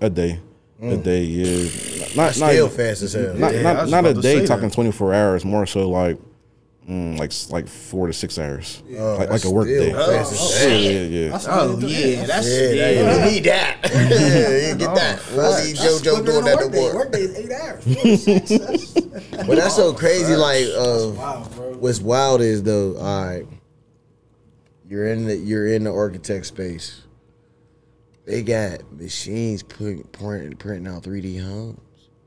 Speaker 1: a day. A day, yeah. Not not
Speaker 2: Still
Speaker 1: even-
Speaker 2: fast as hell.
Speaker 1: Not
Speaker 3: Yeah,
Speaker 1: not, not a day. Talking
Speaker 3: that.
Speaker 1: twenty four hours. More so like. Mm, like like four to six hours,
Speaker 2: Oh,
Speaker 1: like, like a work day.
Speaker 2: fast as
Speaker 1: yeah,
Speaker 2: hell.
Speaker 1: yeah, yeah.
Speaker 4: That's
Speaker 3: Oh
Speaker 4: what they do.
Speaker 3: yeah, that's
Speaker 2: Yeah,
Speaker 3: yeah.
Speaker 2: that- you need that. yeah, get that. We don't need
Speaker 4: That's
Speaker 2: JoJo doing that
Speaker 4: a
Speaker 2: no
Speaker 4: workday.
Speaker 2: more.
Speaker 4: Workday is eight hours. Four to. That's-
Speaker 2: But that's so crazy. Like, uh,
Speaker 4: Wow, bro.
Speaker 2: what's wild is though. All right, you're in the you're in the architect space. They got machines putting printing printing out 3D homes.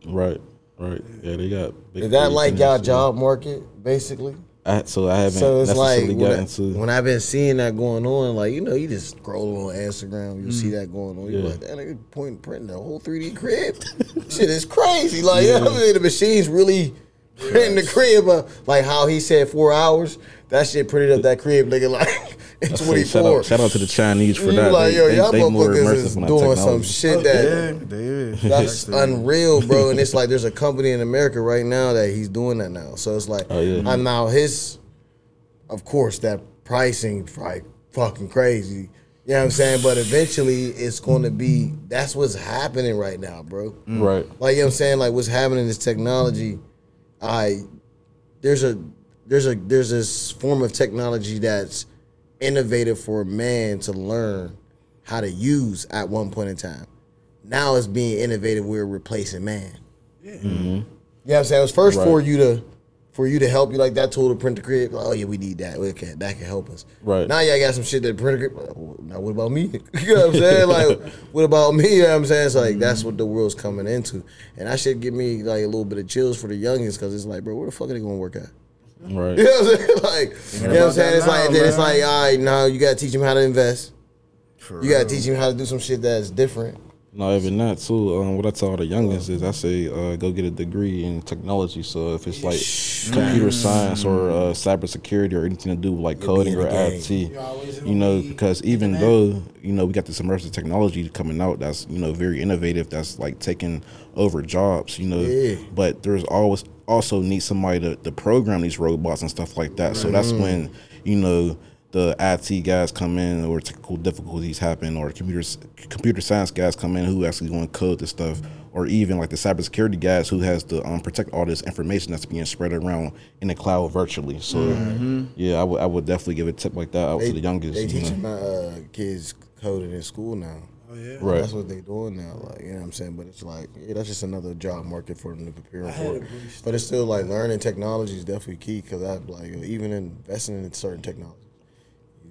Speaker 1: Right, right. Yeah, they got. big
Speaker 2: Is that like y'all job market basically?
Speaker 1: I, so I haven't
Speaker 2: So it's like
Speaker 1: necessarily
Speaker 2: when, I,
Speaker 1: into.
Speaker 2: when I've been seeing that going on, like you know, you just scroll on Instagram, you see that going on. You're
Speaker 1: Yeah.
Speaker 2: like, that nigga point printing the whole 3D crib. Shit is crazy. Like you know I mean? The machine's really printing the crib. Uh, like how he said four hours. That shit printed up that crib, nigga. Like in
Speaker 1: I say
Speaker 2: 24.
Speaker 1: shout out, shout out to the Chinese for
Speaker 2: You
Speaker 1: that.
Speaker 2: like,
Speaker 1: they,
Speaker 2: yo,
Speaker 1: they,
Speaker 2: y'all
Speaker 1: they more
Speaker 2: motherfuckers
Speaker 1: immersive
Speaker 2: is
Speaker 1: on that
Speaker 2: doing some shit that
Speaker 3: Yeah, they is.
Speaker 2: that's unreal, bro. And it's like there's a company in America right now that he's doing that now. So it's like,
Speaker 1: Oh, yeah.
Speaker 2: I'm now his. Of course, that pricing like fucking crazy. You know what I'm saying? But eventually, it's going to be. That's what's happening right now, bro. Mm.
Speaker 1: Right.
Speaker 2: Like you know what I'm saying? Like what's happening is technology. I there's a there's a there's this form of technology that's innovative for a man to learn how to use at one point in time. Now it's being innovative. We're replacing man. Yeah. Mm-hmm. You know what I'm saying? It was first for you to for you to help you like that tool to print the crib. Oh yeah, we need that. Okay, that can help us.
Speaker 1: Right.
Speaker 2: now, y'all got some shit that print the crib. Now what about me? you know what I'm saying? Like, what about me? You know what I'm saying? It's like that's mm-hmm. what the world's coming into, and that should give me like a little bit of chills for the youngins because it's like, bro, where the fuck are they gonna work at?
Speaker 1: Right.
Speaker 2: You know what I'm saying? Like, you know what I'm saying? It's like then it's like, all right, now you gotta teach them how to invest. You gotta teach them how to do some shit that's different.
Speaker 1: Not even that too. Um, what I tell the youngest is I say uh, go get a degree in technology. So if it's like computer science or uh, cybersecurity or anything to do with like coding or
Speaker 2: the
Speaker 1: IT, you know, because even though you know we got this immersive technology coming out that's you know very innovative, that's like taking over jobs, you know,
Speaker 2: Yeah.
Speaker 1: but there's always also need somebody to, to program these robots and stuff like that. So that's when you know the IT guys come in or technical difficulties happen or computers computer science guys come in who actually going to code this stuff or even like the cybersecurity guys who has to um, protect all this information that's being spread around in the cloud virtually. So yeah, I would I would definitely give a tip like that out to the youngest.
Speaker 2: They
Speaker 1: you
Speaker 2: teaching
Speaker 1: know?
Speaker 2: my uh, kids coding in school now.
Speaker 4: Oh yeah.
Speaker 1: Right.
Speaker 2: That's what they're doing now. Like, you know what I'm saying? But it's like, yeah, that's just another job market for them to prepare for.
Speaker 4: had
Speaker 2: it.
Speaker 4: a brief
Speaker 2: But it's still like learning technology is definitely key because I like even investing in certain technology.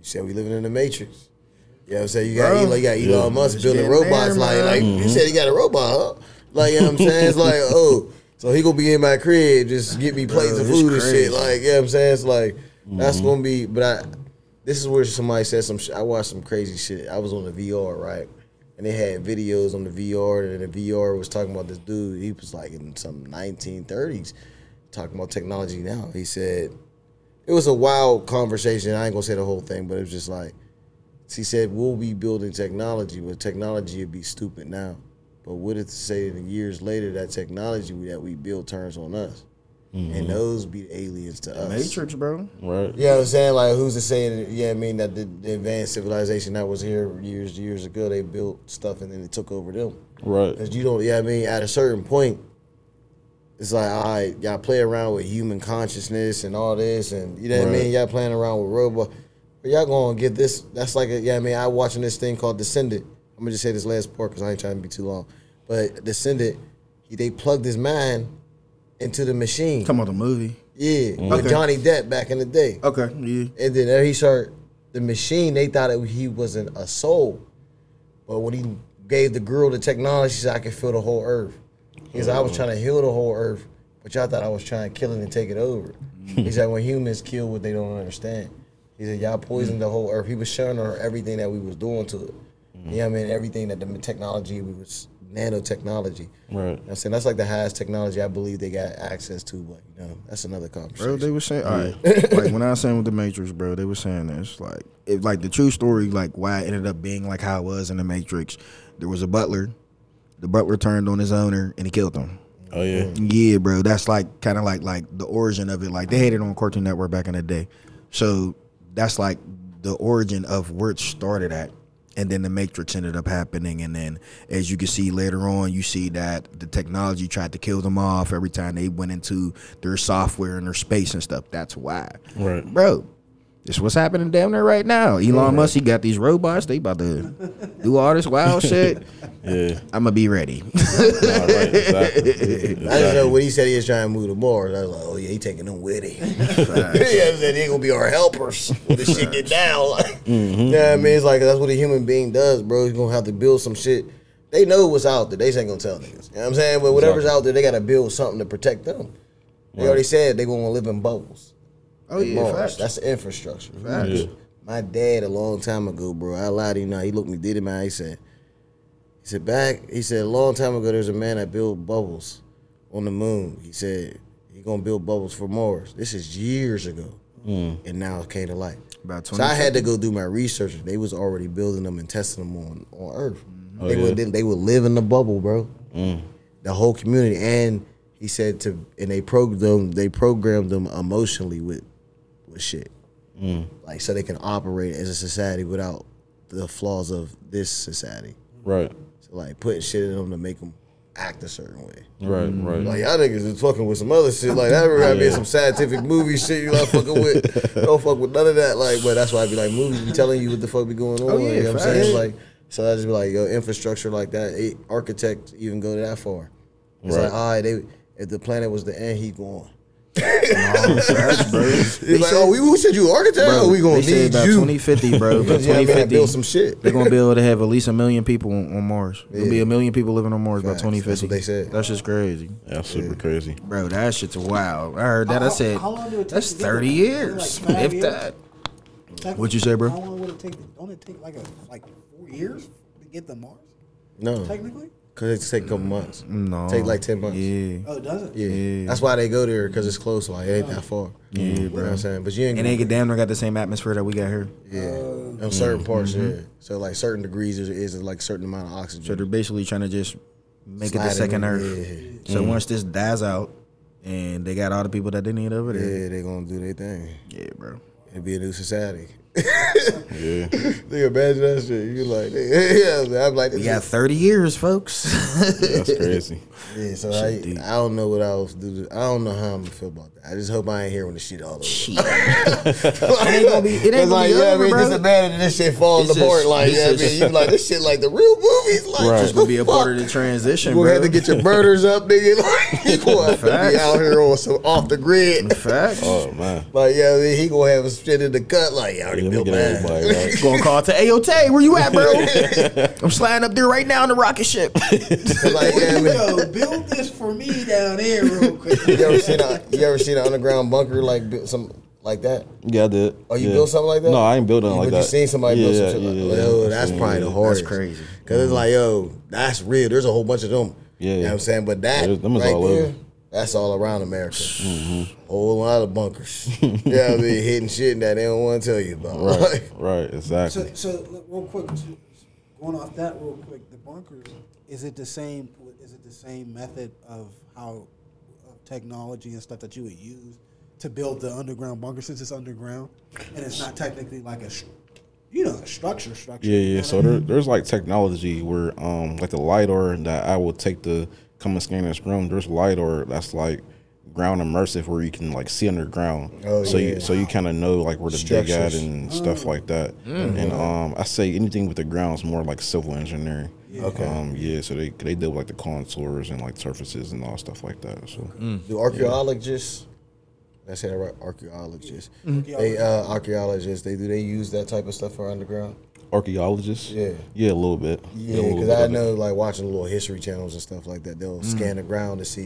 Speaker 2: You said we living in the matrix. You know what I'm saying? You got, Elon, you got Elon Musk building robots.
Speaker 3: there,
Speaker 2: like,
Speaker 3: man.
Speaker 2: like you said, he got a robot, huh? Like, you know what I'm saying? It's like, oh, so he gonna be in my crib, just get me plates
Speaker 3: Bro,
Speaker 2: of
Speaker 3: it's
Speaker 2: food and shit. Like, you know what I'm saying? It's like that's gonna be. But I, this is where somebody said some. Sh- I watched some crazy shit. I was on the VR, right? And they had videos on the VR, and the VR was talking about this dude. He was like in some 1930s, talking about technology. Now he said it was a wild conversation. I ain't gonna say the whole thing, but it was just like he said we'll be building technology, but technology would be stupid now. But what if to say that years later that technology that we build turns on us, and mm-hmm. those be aliens to us?
Speaker 3: Matrix, bro.
Speaker 1: Right.
Speaker 2: You know what I'm saying? Like, who's to say that, yeah, I mean, that the, the advanced civilization that was here years, years ago, they built stuff and then it took over them.
Speaker 1: Right.
Speaker 2: Because you don't, yeah, I mean, at a certain point, it's like, all right, y'all play around with human consciousness and all this, and you know what I mean? Y'all playing around with robots. But y'all gonna get this, that's like, a, yeah, I mean, I watching this thing called Descendant. I'm gonna just say this last part because I ain't trying to be too long. But Descendant, he, they plugged his mind into the machine.
Speaker 3: Talking about the movie.
Speaker 2: Yeah, with mm-hmm.
Speaker 3: Okay.
Speaker 2: Johnny Depp back in the day.
Speaker 3: Okay, yeah.
Speaker 2: And then there he started the machine. They thought that he wasn't a soul, but when he gave the girl the technology, he said, "I can feel the whole earth." He said, "I was trying to heal the whole earth, but y'all thought I was trying to kill it and take it over." He said, "When humans kill what they don't understand." He said, "Y'all poisoned the whole earth." He was showing her everything that we was doing to it. You know what I mean? Everything that the technology we was nanotechnology.
Speaker 1: Right.
Speaker 2: You know I'm saying that's like the highest technology I believe they got access to, but you know that's another conversation.
Speaker 3: Bro, they were saying, all right, like when I was saying with the Matrix, bro, they were saying this, like, it, like the true story, like why it ended up being like how it was in the Matrix. There was a butler, the butler turned on his owner and he killed him.
Speaker 1: Oh yeah.
Speaker 3: Yeah, bro, that's like kind of like like the origin of it. Like they had it on Cartoon Network back in the day, so that's like the origin of where it started at. And then the Matrix ended up happening, and then as you can see later on, you see that the technology tried to kill them off every time they went into their software and their space and stuff. That's why,
Speaker 1: Right.
Speaker 3: bro. This what's happening damn near right now. Elon Musk, he got these robots. They about to do all this wild shit.
Speaker 1: Yeah.
Speaker 3: I'm gonna be ready.
Speaker 1: Nah, right. Exactly.
Speaker 2: I just know when he said he was trying to move to Mars. I was like, oh yeah, he taking them with him. yeah, said they gonna be our helpers when this shit get down. Like, mm-hmm. yeah, I mean, it's like that's what a human being does, bro. He's gonna have to build some shit. They know what's out there. They just ain't gonna tell niggas. You know what I'm saying? But whatever's out there, they gotta build something to protect them. They already said they gonna live in bubbles.
Speaker 3: Oh yeah,
Speaker 2: Mars.
Speaker 3: facts.
Speaker 2: That's the infrastructure.
Speaker 3: Facts.
Speaker 1: Yeah.
Speaker 2: My dad a long time ago, bro. I lied to you now. He looked me dead in my eye. He said, he said back. He said a long time ago, there's a man that built bubbles on the moon. He said he gonna build bubbles for Mars. This is years ago, mm. and now it came to light.
Speaker 3: About
Speaker 2: So I had to go do my research. They was already building them and testing them on on Earth. Mm-hmm.
Speaker 1: Oh,
Speaker 2: they
Speaker 1: yeah.
Speaker 2: would they would live in the bubble, bro. Mm. The whole community, and he said to and they programmed they programmed them emotionally with with shit, mm. like so they can operate as a society without the flaws of this society.
Speaker 1: Right.
Speaker 2: So like putting shit in them to make them act a certain way.
Speaker 1: Right. Mm. Right.
Speaker 2: Like y'all niggas is fucking with some other shit. Like that gotta be some scientific movie shit you like fucking with. Don't fuck with none of that. Like, but that's why I'd be like movies be telling you what the fuck be going on.
Speaker 3: Oh, yeah,
Speaker 2: you know what I'm
Speaker 3: facts.
Speaker 2: saying? Like so I just be like, yo, infrastructure like that, architect even go that far. It's
Speaker 1: Right.
Speaker 2: like, all right, they if the planet was the end, he gone. You know
Speaker 3: Facts, bro.
Speaker 2: He's like, oh, we, we said you architect.
Speaker 3: Bro,
Speaker 2: oh, we gonna
Speaker 3: they said
Speaker 2: need
Speaker 3: about
Speaker 2: you.
Speaker 3: 2050, bro. By
Speaker 2: Because, yeah,
Speaker 3: 2050,
Speaker 2: build some shit.
Speaker 3: They're gonna be able to have at least a million people on, on Mars. There'll be a million people living on Mars by 2050.
Speaker 2: That's what they said.
Speaker 3: That's just crazy,
Speaker 1: Yeah, super crazy.
Speaker 3: bro. That shit's wild. I heard that. I said
Speaker 4: how long do it take
Speaker 3: that's 30
Speaker 4: there?
Speaker 3: years,
Speaker 4: Like
Speaker 3: if
Speaker 4: years?
Speaker 3: that.
Speaker 4: Technically,
Speaker 3: What'd you say, bro?
Speaker 4: How long would it take? Don't it take like a like four years to get to Mars?
Speaker 2: No,
Speaker 4: Technically,
Speaker 2: because it take a couple months.
Speaker 3: No,
Speaker 2: Take like 10 months.
Speaker 3: Yeah,
Speaker 4: oh, it doesn't.
Speaker 2: Yeah.
Speaker 3: Yeah.
Speaker 2: That's why they go there because it's close. Like, it ain't that far. Yeah, You know what I'm saying? But you ain't
Speaker 3: and they get damn near got the same atmosphere that we got here.
Speaker 2: Yeah. Oh. On certain parts, mm-hmm. yeah. So, like, certain degrees is, is like certain amount of oxygen.
Speaker 3: So they're basically trying to just make it the second
Speaker 2: in,
Speaker 3: Earth.
Speaker 2: yeah.
Speaker 3: So mm-hmm. once this dies out, and they got all the people that they need over there.
Speaker 2: Yeah, they gonna do their thing.
Speaker 3: Yeah, bro.
Speaker 2: It'd be a new society.
Speaker 1: Yeah.
Speaker 2: Think imagine that shit. You like, yeah, I'm like,
Speaker 3: We got 30 years, folks.
Speaker 1: That's crazy.
Speaker 2: Yeah. So I, I don't know what else to do. I don't know how I'm gonna feel about that. I just hope I ain't here when the shit all over.
Speaker 3: Shit. it ain't gonna be. It ain't gonna
Speaker 2: like,
Speaker 3: be
Speaker 2: yeah, I
Speaker 3: over,
Speaker 2: mean,
Speaker 3: bro.
Speaker 2: just imagine this shit falling
Speaker 3: It's
Speaker 2: apart.
Speaker 3: just-
Speaker 2: like,
Speaker 3: it's
Speaker 2: yeah, I mean, you like this shit like the real movies. Like,
Speaker 1: Right.
Speaker 3: It's gonna be a part of the transition,
Speaker 2: You gonna have to get your burners up, nigga. Like, you gonna have to be out here on some off the grid.
Speaker 3: Facts.
Speaker 1: Oh man.
Speaker 2: Like, yeah, I mean, he gonna have his shit in the cut. Like, yeah, I already
Speaker 1: Let me
Speaker 2: built
Speaker 1: get
Speaker 2: mine.
Speaker 1: right.
Speaker 3: Gonna call to AOT. Where you at, bro? I'm sliding up there right now in the rocket ship.
Speaker 2: like, yeah, I mean,
Speaker 4: Yo, build this for me down here real quick.
Speaker 2: you ever seen a you ever seen an underground bunker like some like that?
Speaker 1: Yeah, I did.
Speaker 2: Oh, you
Speaker 1: yeah.
Speaker 2: built something like that?
Speaker 1: No, I ain't built nothing
Speaker 2: but
Speaker 1: like
Speaker 2: you seen somebody build some
Speaker 1: Yeah,
Speaker 2: like
Speaker 1: yeah,
Speaker 2: that?
Speaker 1: yeah,
Speaker 2: Yo, that's probably the hardest.
Speaker 3: crazy.
Speaker 2: Cause it's like, yo, that's real. There's a whole bunch of them.
Speaker 1: Yeah,
Speaker 2: You know
Speaker 1: yeah.
Speaker 2: what I'm saying? But that
Speaker 1: Yeah, them is
Speaker 2: right
Speaker 1: all
Speaker 2: there,
Speaker 1: over.
Speaker 2: that's all around America.
Speaker 1: Mm-hmm.
Speaker 2: Whole lot of bunkers. yeah, I mean, hitting shit that they don't want to tell you about.
Speaker 1: Right, right, exactly.
Speaker 4: So, so real quick, going off that real quick, the bunkers is it the same? Is it the same method of how of technology and stuff that you would use to build the underground bunker since it's underground and it's not technically like a, you know, a structure structure.
Speaker 1: Yeah, yeah. So
Speaker 4: I mean?
Speaker 1: there, there's like technology where, um, like the lidar that I will take to come and scan this room. There's lidar that's like ground immersive where you can like see underground.
Speaker 2: Oh,
Speaker 1: so
Speaker 2: yeah.
Speaker 1: you so you kind of know like where to dig at
Speaker 2: Structures.
Speaker 1: and stuff like that. And um, I say anything with the ground is more like civil engineering.
Speaker 2: Okay.
Speaker 1: Um, yeah. So they they deal with like the contours and like surfaces and all stuff like that. So
Speaker 2: Do archaeologists? I said that right. Archaeologists.
Speaker 1: Mm-hmm.
Speaker 2: They uh, archaeologists. They do they use that type of stuff for underground?
Speaker 1: archaeologists.
Speaker 2: Yeah.
Speaker 1: Yeah, a little bit.
Speaker 2: Yeah, because
Speaker 1: bit
Speaker 2: I know like watching little history channels and stuff like that. They'll
Speaker 1: Mm.
Speaker 2: scan the ground to see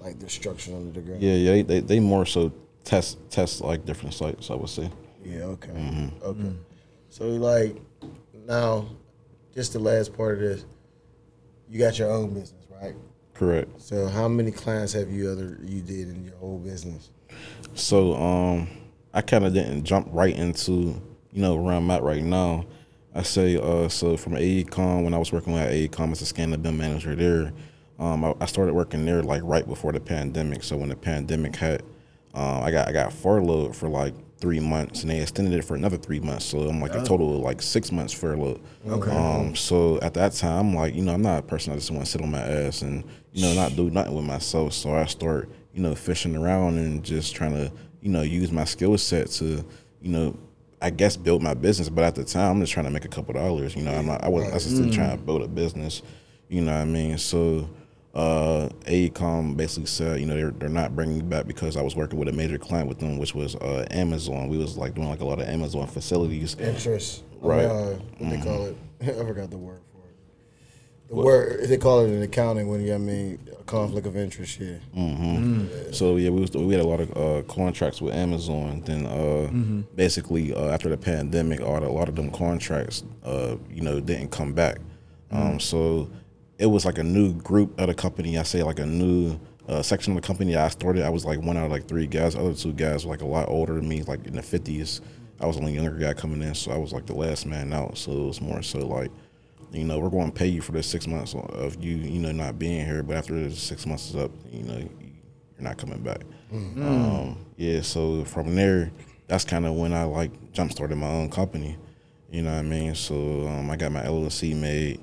Speaker 2: like the structure under the ground.
Speaker 1: Yeah, yeah. They, they, they more so test test like different sites. I would say.
Speaker 2: Yeah, okay.
Speaker 1: Mm-hmm.
Speaker 2: Okay. So like now, just the last part of this, you got your own business, right?
Speaker 1: Correct.
Speaker 2: So how many clients have you other you did in your whole business?
Speaker 1: So um, I kind of didn't jump right into you know where I'm at right now. I say uh, so from AECOM when I was working at AECOM as a scanner BIM manager there. Um, I, I started working there like right before the pandemic. So when the pandemic hit, um, I got I got furloughed for like three months, and they extended it for another three months. So I'm like a total of like six months furloughed. Okay. Um, so at that time, I'm like, you know, I'm not a person I just want to sit on my ass and you know not do nothing with myself. So I start you know fishing around and just trying to you know use my skill set to you know. I guess build my business, but at the time I'm just trying to make a couple dollars. You know, I'm not. I wasn't necessarily trying to build a business. You know what I mean? So uh, AECOM basically said, you know, they're, they're not bringing me back because I was working with a major client with them, which was uh, Amazon. We was like doing like a lot of Amazon facilities.
Speaker 2: Interest,
Speaker 1: Right.
Speaker 2: Uh, what they call it? I forgot the word for it. The word they call it in accounting when you I mean a conflict of interest. Yeah.
Speaker 1: So yeah, we was, we had a lot of uh, contracts with Amazon. Then uh, basically uh, after the pandemic, all the, a lot of them contracts, uh, you know, didn't come back. Um, so it was like a new group at a company. I say like a new uh, section of the company I started. I was like one out of like three guys. The other two guys were like a lot older than me, like in the fifties. I was the only younger guy coming in, so I was like the last man out. So it was more so like you know, we're going to pay you for the six months of you, you know, not being here. But after the six months is up, you know, you're not coming back. Um, yeah, so from there, that's kind of when I like jump started my own company. You know what I mean? So um, I got my LLC made.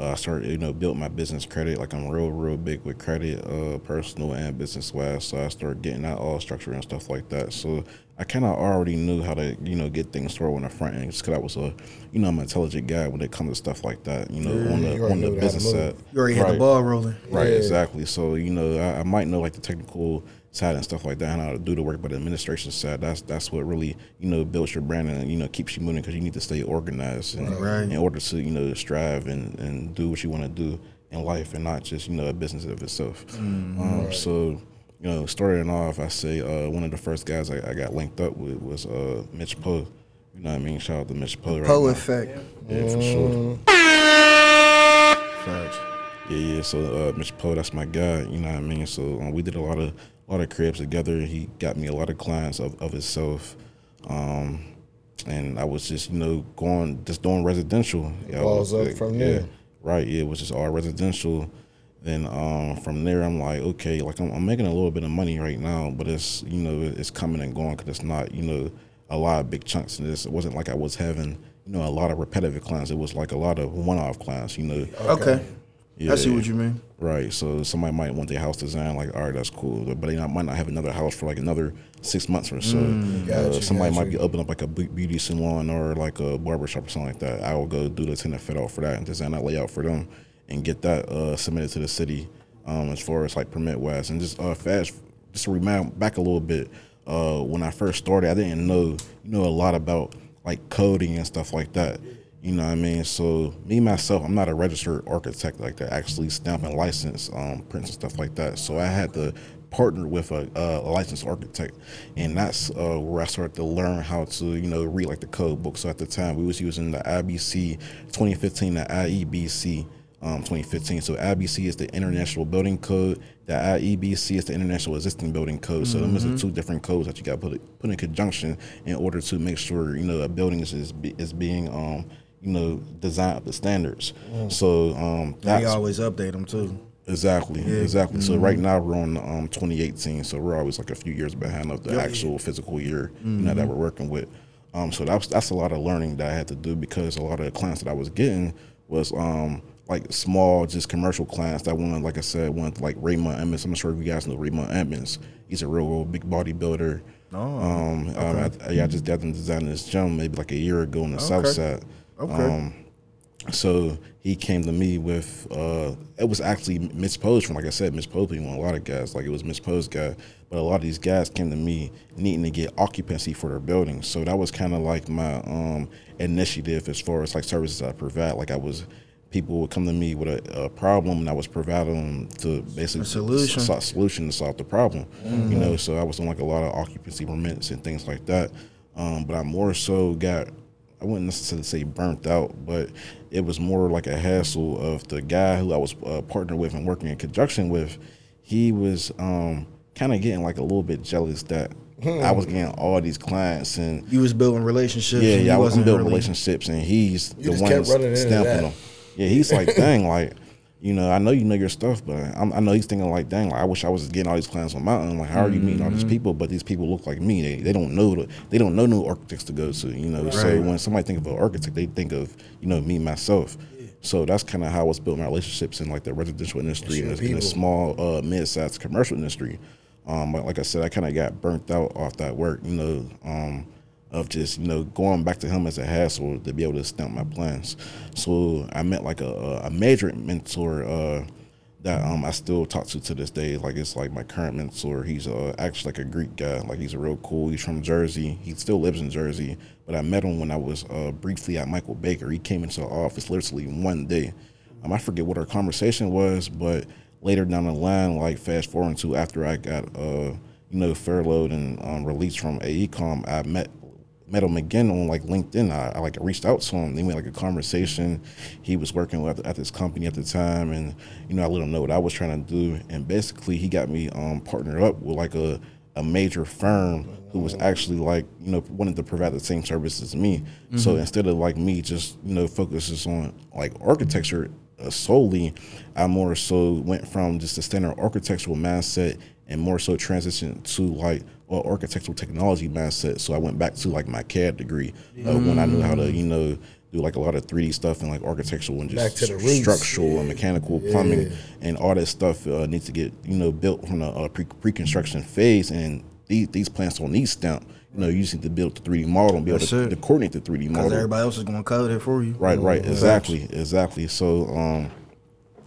Speaker 1: Uh, I started, you know, built my business credit. Like I'm real, real big with credit, uh, personal and business wise. So I started getting that all structured and stuff like that. So I kind of already knew how to you know get things started on the front end just because I was a you know I'm an intelligent guy when it comes to stuff like that. You know on the on the
Speaker 2: knew how to
Speaker 1: business side.
Speaker 3: You already had the ball rolling.
Speaker 1: Right,
Speaker 2: Yeah.
Speaker 1: exactly. So you know, I, I might know like the technical side and stuff like that, and how to do the work, but the administration side, that's that's what really you know builds your brand and you know keeps you moving because you need to stay organized and,
Speaker 3: Right.
Speaker 1: in order to you know strive and and do what you want to do in life and not just you know a business of itself. Um, So. You know, starting off, I say uh, one of the first guys I, I got linked up with was uh, Mitch Poe. You know what I mean? Shout out to Mitch Poe. Right
Speaker 3: Poe effect.
Speaker 1: Yeah, for sure.
Speaker 3: Facts.
Speaker 1: Yeah, yeah. So uh, Mr. Poe, that's my guy. You know what I mean. So um, we did a lot of a lot of cribs together. He got me a lot of clients of, of himself, um, and I was just you know going just doing residential. Yeah,
Speaker 2: Balls
Speaker 1: was,
Speaker 2: up
Speaker 1: like,
Speaker 2: from
Speaker 1: yeah,
Speaker 2: there.
Speaker 1: Right. Yeah, it was just all residential. Then um, from there, I'm like, okay, like I'm, I'm making a little bit of money right now, but it's you know it's coming and going because it's not you know a lot of big chunks in this. It wasn't like I was having you know a lot of repetitive clients. It was like a lot of one-off clients. You know.
Speaker 3: Okay.
Speaker 1: Yeah,
Speaker 3: I see what you mean.
Speaker 1: Right. So somebody might want their house designed like, all right, that's cool, but they not, might not have another house for like another six months or so.
Speaker 3: Mm,
Speaker 2: got
Speaker 1: uh, somebody
Speaker 2: got
Speaker 1: might be opening up like a beauty salon or like a barber shop or something like that. I will go do the tenant fit out for that and design that layout for them and get that uh, submitted to the city um, as far as like permit wise and just uh, fast. Just to remind back a little bit. Uh, when I first started, I didn't know you know a lot about like coding and stuff like that. You know what I mean? So me myself, I'm not a registered architect like that. Actually stamp and license um, prints and stuff like that. So I had to partner with a, a licensed architect, and that's uh, where I started to learn how to you know read like the code book. So at the time, we was using the IBC 2015, the IEBC. Um, 2015. So IBC is the International Building Code. The IEBC is the International Existing Building Code. So them is the two different codes that you got to put put in conjunction in order to make sure you know a building is is, be, is being um, you know design up to standards. So um,
Speaker 3: They always update them too.
Speaker 1: exactly exactly. So
Speaker 3: Mm-hmm.
Speaker 1: right now we're on um, 2018. So we're always like a few years behind of the actual physical year you know
Speaker 3: Mm-hmm.
Speaker 1: that we're working with. Um, so that's that's a lot of learning that I had to do because a lot of the clients that I was getting was um, like small, just commercial clients that wanted, like I said, wanted like Raymond Emmons. I'm sure if you guys know Raymond Emmons. He's a real, real big bodybuilder.
Speaker 3: Oh,
Speaker 1: um, um, I, yeah, I just got him designing this gym maybe like a year ago on the south side.
Speaker 3: Okay.
Speaker 1: Um, so he came to me with uh, it was actually Mitch Poe's from like I said, Mitch Poe's being one a lot of guys. Like it was Mitch Poe's guy, but a lot of these guys came to me needing to get occupancy for their buildings. So that was kind of like my um, initiative as far as like services I provide. Like I was. People would come to me with a, a problem, and I was providing them to basically
Speaker 3: A solution.
Speaker 1: s- solution to solve the problem. You know, so I was doing like a lot of occupancy permits and things like that. Um, but I more so got I wouldn't necessarily say burnt out, but it was more like a hassle of the guy who I was uh, partnered with and working in conjunction with. He was um, kind of getting like a little bit jealous that I was getting all these clients and
Speaker 3: You was building relationships.
Speaker 1: yeah, yeah, I was building relationships and he's
Speaker 2: You
Speaker 1: the one stamping them. Yeah, he's like, dang, like. You know, I know you know your stuff, but I'm, I know he's thinking like, dang, like I wish I was getting all these clients on my own. Like, how are you meeting all
Speaker 3: Mm-hmm.
Speaker 1: these people? But these people look like me. They, they don't know the, they don't know new architects to go to. You know, so when somebody think of an architect, they think of you know me myself. So that's kind of how I was building my relationships in like the residential industry and in the small uh, mid-sized commercial industry. Um, but like I said, I kind of got burnt out off that work. You know, um, of just you know going back to him as a hassle to be able to stamp my plans. So I met like a, a major mentor uh, that um, I still talk to to this day. Like it's like my current mentor. He's uh, actually like a Greek guy. Like he's a real cool. He's from Jersey. He still lives in Jersey. But I met him when I was uh, briefly at Michael Baker. He came into the office literally one day. Um, I forget what our conversation was, but later down the line, like fast forward to after I got uh, you know furloughed and um, released from AECOM, I met met him again on like LinkedIn. I, I like reached out to him. They made like a conversation. He was working with, at this company at the time, and you know I let him know what I was trying to do. And basically, he got me um, partnered up with like a a major firm who was actually like you know wanted to provide the same service as me. So instead of like me just you know focuses on like architecture uh, solely, I more so went from just a standard architectural mindset and more so transitioned to like a architectural technology mindset. So I went back to like my CAD degree uh, when I knew how to you know do like a lot of 3D stuff and like architectural and just
Speaker 2: to the roots.
Speaker 1: structural and mechanical plumbing and all that stuff uh, needs to get you know built from the uh, pre- pre-construction phase and these, these plants don't need stamp You know, you just need to build the 3D model and be able to, to coordinate the 3D model.
Speaker 3: Because everybody else is going to code it for you.
Speaker 1: Right, right, exactly, exactly. So um,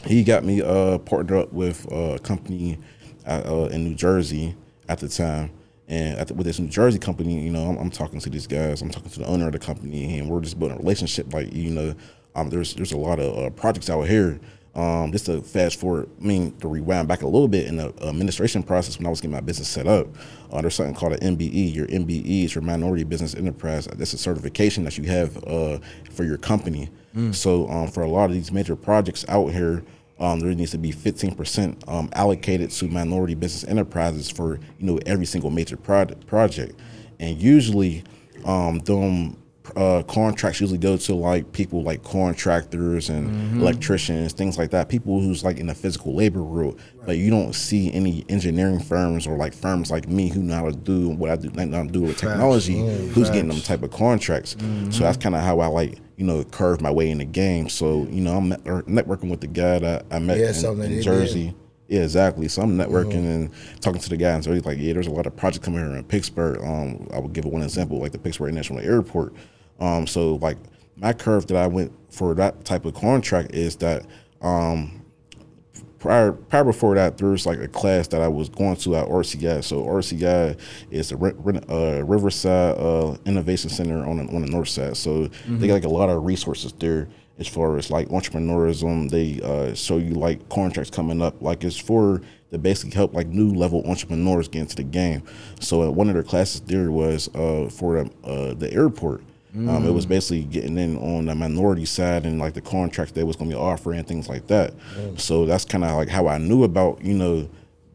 Speaker 1: he got me uh, partnered up with a company at, uh, in New Jersey at the time. And at the, with this New Jersey company, you know, I'm, I'm talking to these guys. I'm talking to the owner of the company, and we're just building a relationship. Like, you know, um, there's there's a lot of uh, projects out here. Um, just to fast forward, I mean, to rewind back a little bit in the administration process when I was getting my business set up, uh, there's something called an MBE. Your MBE is your Minority Business Enterprise. That's a certification that you have uh, for your company. So um, for a lot of these major projects out here, um, there needs to be 15% um, allocated to minority business enterprises for you know every single major project. Project, and usually, um, them uh, contracts usually go to like people like contractors and electricians, things like that. People who's like in the physical labor world, but you don't see any engineering firms or like firms like me who know how to do what I do, like, know how to do with technology, who's getting them type of contracts. So that's kind of how I like you know curve my way in the game. So you know I'm networking with the guy that I met
Speaker 2: Yeah,
Speaker 1: in, in Jersey. Yeah, exactly. So I'm networking and talking to the guy, and so he's like, "Yeah, there's a lot of projects coming here in Pittsburgh." Um, I would give one example, like the Pittsburgh International Airport. Um, so like my curve that I went for that type of contract is that um, prior prior before that, there was like a class that I was going to at RCI. So RCI is a uh, Riverside uh, Innovation Center on the, on the north side. So they got like a lot of resources there as far as like entrepreneurism. They uh, show you like contracts coming up. Like it's for to basically help like new level entrepreneurs get into the game. So uh, one of their classes there was uh, for the, uh, airport. Um, it was basically getting in on the minority side and like the contracts they was going to be offering and things like that. So that's kind of like how I knew about you know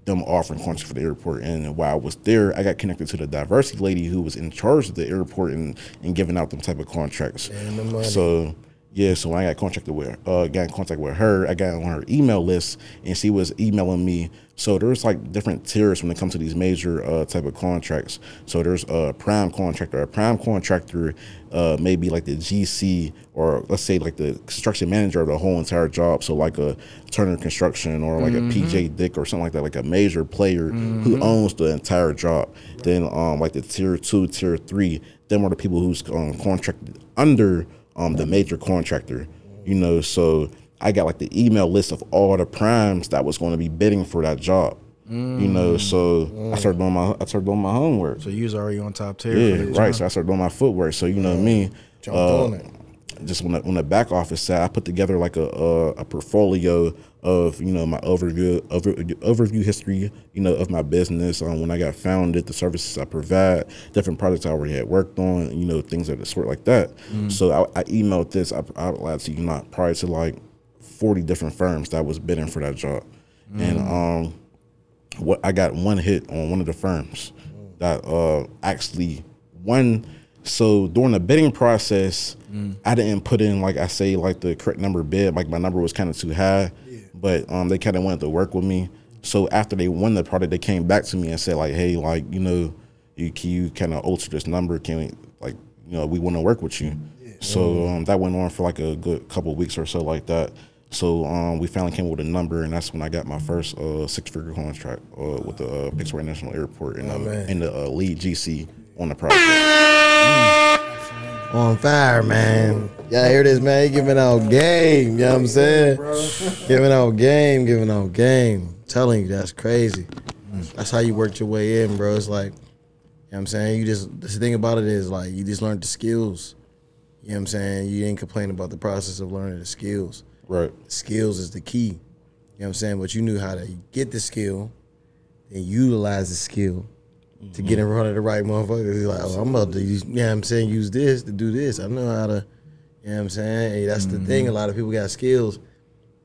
Speaker 1: them offering contracts for the airport. And while I was there, I got connected to the diversity lady who was in charge of the airport and, and giving out them type of contracts.
Speaker 2: And the money.
Speaker 1: So yeah, so when I got contracted with uh got in contact with her, I got on her email list and she was emailing me. So there's like different tiers when it comes to these major uh type of contracts. So there's a prime contractor. A prime contractor uh may be like the GC or let's say like the construction manager of the whole entire job. So like a Turner Construction or like a PJ Dick or something like that, like a major player who owns the entire job. Then um like the tier two, tier three, them are the people who's um, contracted under um, the major contractor. You know, so I got like the email list of all the primes that was going to be bidding for that job. You know, so I started doing my I started doing my homework.
Speaker 3: So you was already on top tier.
Speaker 1: Yeah, right.
Speaker 3: job.
Speaker 1: So I started doing my footwork. So you know me.
Speaker 2: Jumped
Speaker 1: uh,
Speaker 2: on it.
Speaker 1: Just on the, when the back office side, I put together like a a, a portfolio of you know my overview over, overview history you know of my business. Um, when I got founded, the services I provide, different projects I already had worked on, you know things of the sort like that. So I, I emailed this. I, I lied to you not prior to like forty different firms that was bidding for that job, and um what I got one hit on one of the firms that uh actually won. So during the bidding process, I didn't put in like I say like the correct number bid. Like my number was kind of too high, but um they kind of wanted to work with me. So after they won the product, they came back to me and said like, hey, like you know, you can you kind of alter this number? Can we like you know we want to work with you? So um, that went on for like a good couple weeks or so like that. So um, we finally came up with a number, and that's when I got my first uh, six-figure contract uh, with the uh, Pittsburgh National Airport and, uh, and the uh, lead GC on the project.
Speaker 2: On fire, man. Y'all hear this, man? He giving out game. You know what I'm saying? Giving out game, giving out game. telling you, that's crazy. Mm. That's how you worked your way in, bro. It's like, you know what I'm saying? You just, the thing about it is, like, you just learned the skills. You know what I'm saying? You didn't complain about the process of learning the skills.
Speaker 1: Right.
Speaker 2: skills is the key. You know what I'm saying? But you knew how to get the skill and utilize the skill to get in mm-hmm. front of the right motherfuckers. He's like, oh, I'm about to use, you know what I'm saying, use this to do this. I know how to, you know what I'm saying? Hey, that's the mm-hmm. thing. A lot of people got skills,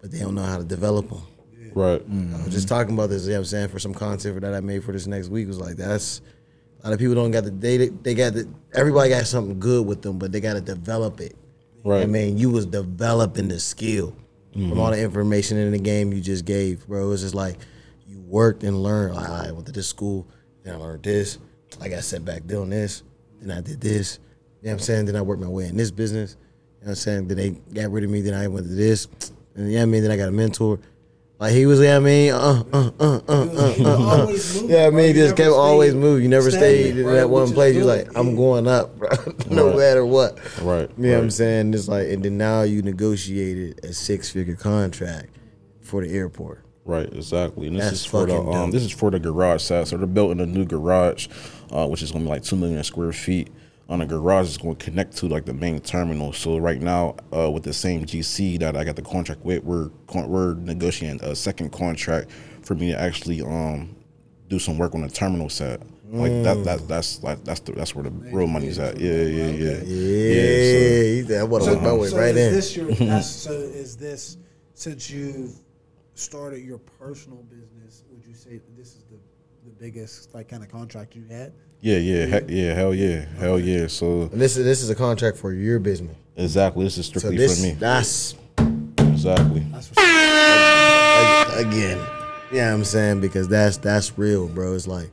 Speaker 2: but they don't know how to develop them.
Speaker 1: Right.
Speaker 2: I was mm-hmm. just talking about this, you know what I'm saying, for some content that I made for this next week was like, that's, a lot of people don't got the, they, they got the, everybody got something good with them, but they got to develop it.
Speaker 1: Right.
Speaker 2: I mean, you was developing the skill from all the information in the game you just gave, bro. It's just like you worked and learned. Like, I went to this school, then I learned this. I got set back doing this, then I did this. You know what I'm saying? Then I worked my way in this business. You know what I'm saying? Then they got rid of me, then I went to this. And you know what I mean? Then I got a mentor. Like he was, yeah, I mean, uh, uh, uh, uh, uh, uh, uh. Yeah, I mean,
Speaker 4: You
Speaker 2: just kept always moving. You never stayed in that one place. You
Speaker 4: good.
Speaker 2: like, I'm going up, bro. no matter what.
Speaker 1: Right,
Speaker 2: You know what I'm saying? It's like, and then now you negotiated a six figure contract for the airport.
Speaker 1: Right, exactly. And this
Speaker 2: That's
Speaker 1: is for the um,
Speaker 2: dope.
Speaker 1: this is for the garage side. So they're building a new garage, uh, which is gonna be like two million square feet. On the garage is going to connect to like the main terminal. So right now, uh, with the same GC that I got the contract with, we're we're negotiating a second contract for me to actually um do some work on the terminal side. Like that, that that's like that's the, that's where the real money's at. Yeah, yeah, yeah.
Speaker 2: Yeah, he said, I want to
Speaker 4: So,
Speaker 2: look my way
Speaker 4: so
Speaker 2: right
Speaker 4: is
Speaker 2: in.
Speaker 4: this your? So is this since you've started your personal business? Would you say this is the the biggest like kind of contract you had?
Speaker 1: Yeah, yeah, heck, yeah, hell yeah, hell yeah. So
Speaker 2: And this is this is a contract for your business.
Speaker 1: exactly, this is
Speaker 2: So
Speaker 1: strictly
Speaker 2: this
Speaker 1: for me.
Speaker 2: that's
Speaker 1: Exactly.
Speaker 4: That's what's
Speaker 2: again. Yeah, I'm saying because that's that's real, bro. It's like,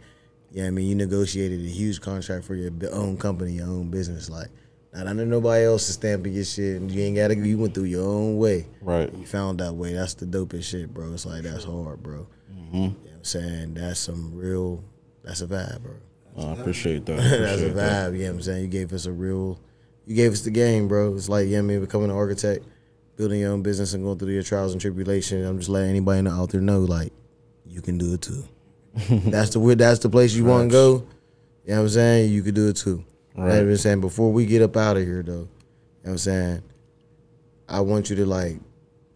Speaker 2: yeah, I mean, you negotiated a huge contract for your own company, your own business. Like, not under nobody else's stamping your shit, and you ain't gotta. You went through your own way.
Speaker 1: Right.
Speaker 2: You found that way. That's the dopest shit, bro. It's like that's hard, bro.
Speaker 1: Mm-hmm.
Speaker 2: You know what I'm saying? That's some real. That's a vibe, bro.
Speaker 1: I appreciate that.
Speaker 2: that's a
Speaker 1: Appreciate that.
Speaker 2: vibe. You know what I'm saying? You gave us a real. You gave us the game, bro. It's like, yeah, I mean, becoming an architect, building your own business, and going through your trials and tribulations. I'm just letting anybody out there know, like, you can do it too. that's the that's the place you want to go. You know what I'm saying? You could do it too.
Speaker 1: Right.
Speaker 2: I've been saying before we get up out of here, though. You know what I'm saying? I want you to like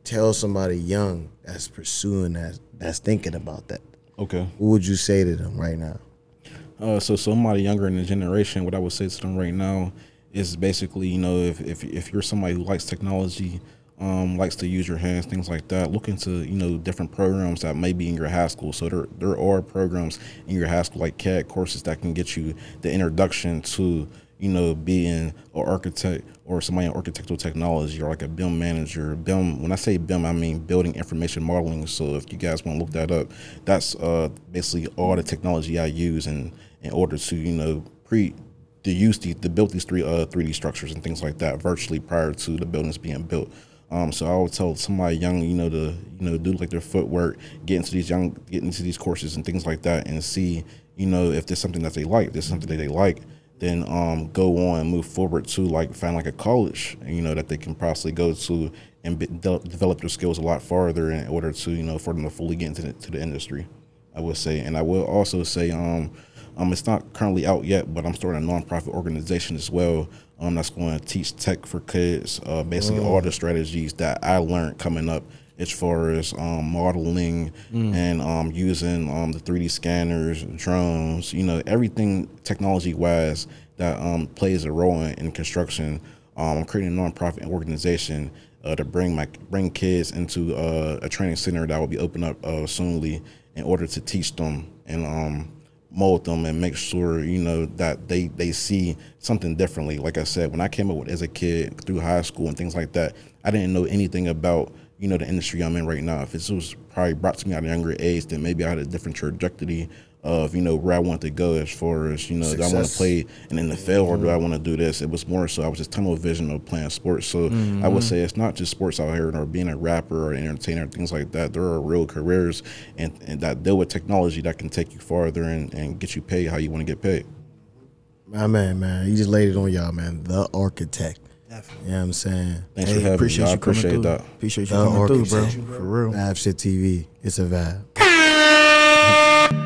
Speaker 2: tell somebody young that's pursuing that, that's thinking about that.
Speaker 1: Okay.
Speaker 2: What would you say to them right now?
Speaker 1: Uh, so somebody younger in the generation, what I would say to them right now is basically, you know, if if, if you're somebody who likes technology, um, likes to use your hands, things like that, look into you know different programs that may be in your high school. So there there are programs in your high school like CAD courses that can get you the introduction to you know being an architect or somebody in architectural technology or like a BIM manager. BIM, when I say BIM, I mean building information modeling. So if you guys want to look that up, that's uh, basically all the technology I use in in order to you know pre to use these to build these three uh 3D structures and things like that virtually prior to the buildings being built. Um, so I would tell somebody young, you know, to you know do like their footwork, get into these young, get into these courses and things like that, and see, you know, if there's something that they like, if there's something that they like, then um, go on and move forward to like find like a college, you know, that they can possibly go to and be, de- develop their skills a lot farther in order to you know for them to fully get into the, to the industry. I would say, and I will also say, um, um, it's not currently out yet, but I'm starting a nonprofit organization as well. Um, that's going to teach tech for kids, uh, basically all the strategies that I learned coming up as far as um, modeling and um, using um, the 3D scanners, drones, you know, everything technology wise that um, plays a role in, in construction. Um, I'm creating a nonprofit organization uh, to bring my bring kids into uh, a training center that will be opened up uh, soonly in order to teach them and um, mold them and make sure you know that they they see something differently. Like I said, when I came up with as a kid through high school and things like that, I didn't know anything about you know the industry I'm in right now. If this was probably brought to me at a younger age, then maybe I had a different trajectory of you know where I want to go as far as you know do I want to play in the NFL or do I want to do this? It was more so I was just tunnel vision of playing sports. So I would say it's not just sports out here or being a rapper or entertainer things like that. There are real careers and, and that deal with technology that can take you farther and, and get you paid how you want to get paid.
Speaker 2: My man, man, you just laid it on y'all, man. The architect.
Speaker 4: Definitely.
Speaker 2: You know what I'm saying?
Speaker 1: Thanks
Speaker 3: Hey,
Speaker 1: for having
Speaker 3: appreciate
Speaker 1: me. I
Speaker 3: you coming
Speaker 1: appreciate
Speaker 3: through.
Speaker 1: that.
Speaker 3: Appreciate you
Speaker 2: Uh,
Speaker 3: coming through, bro. For real.
Speaker 2: Vibe Shit TV. It's a vibe.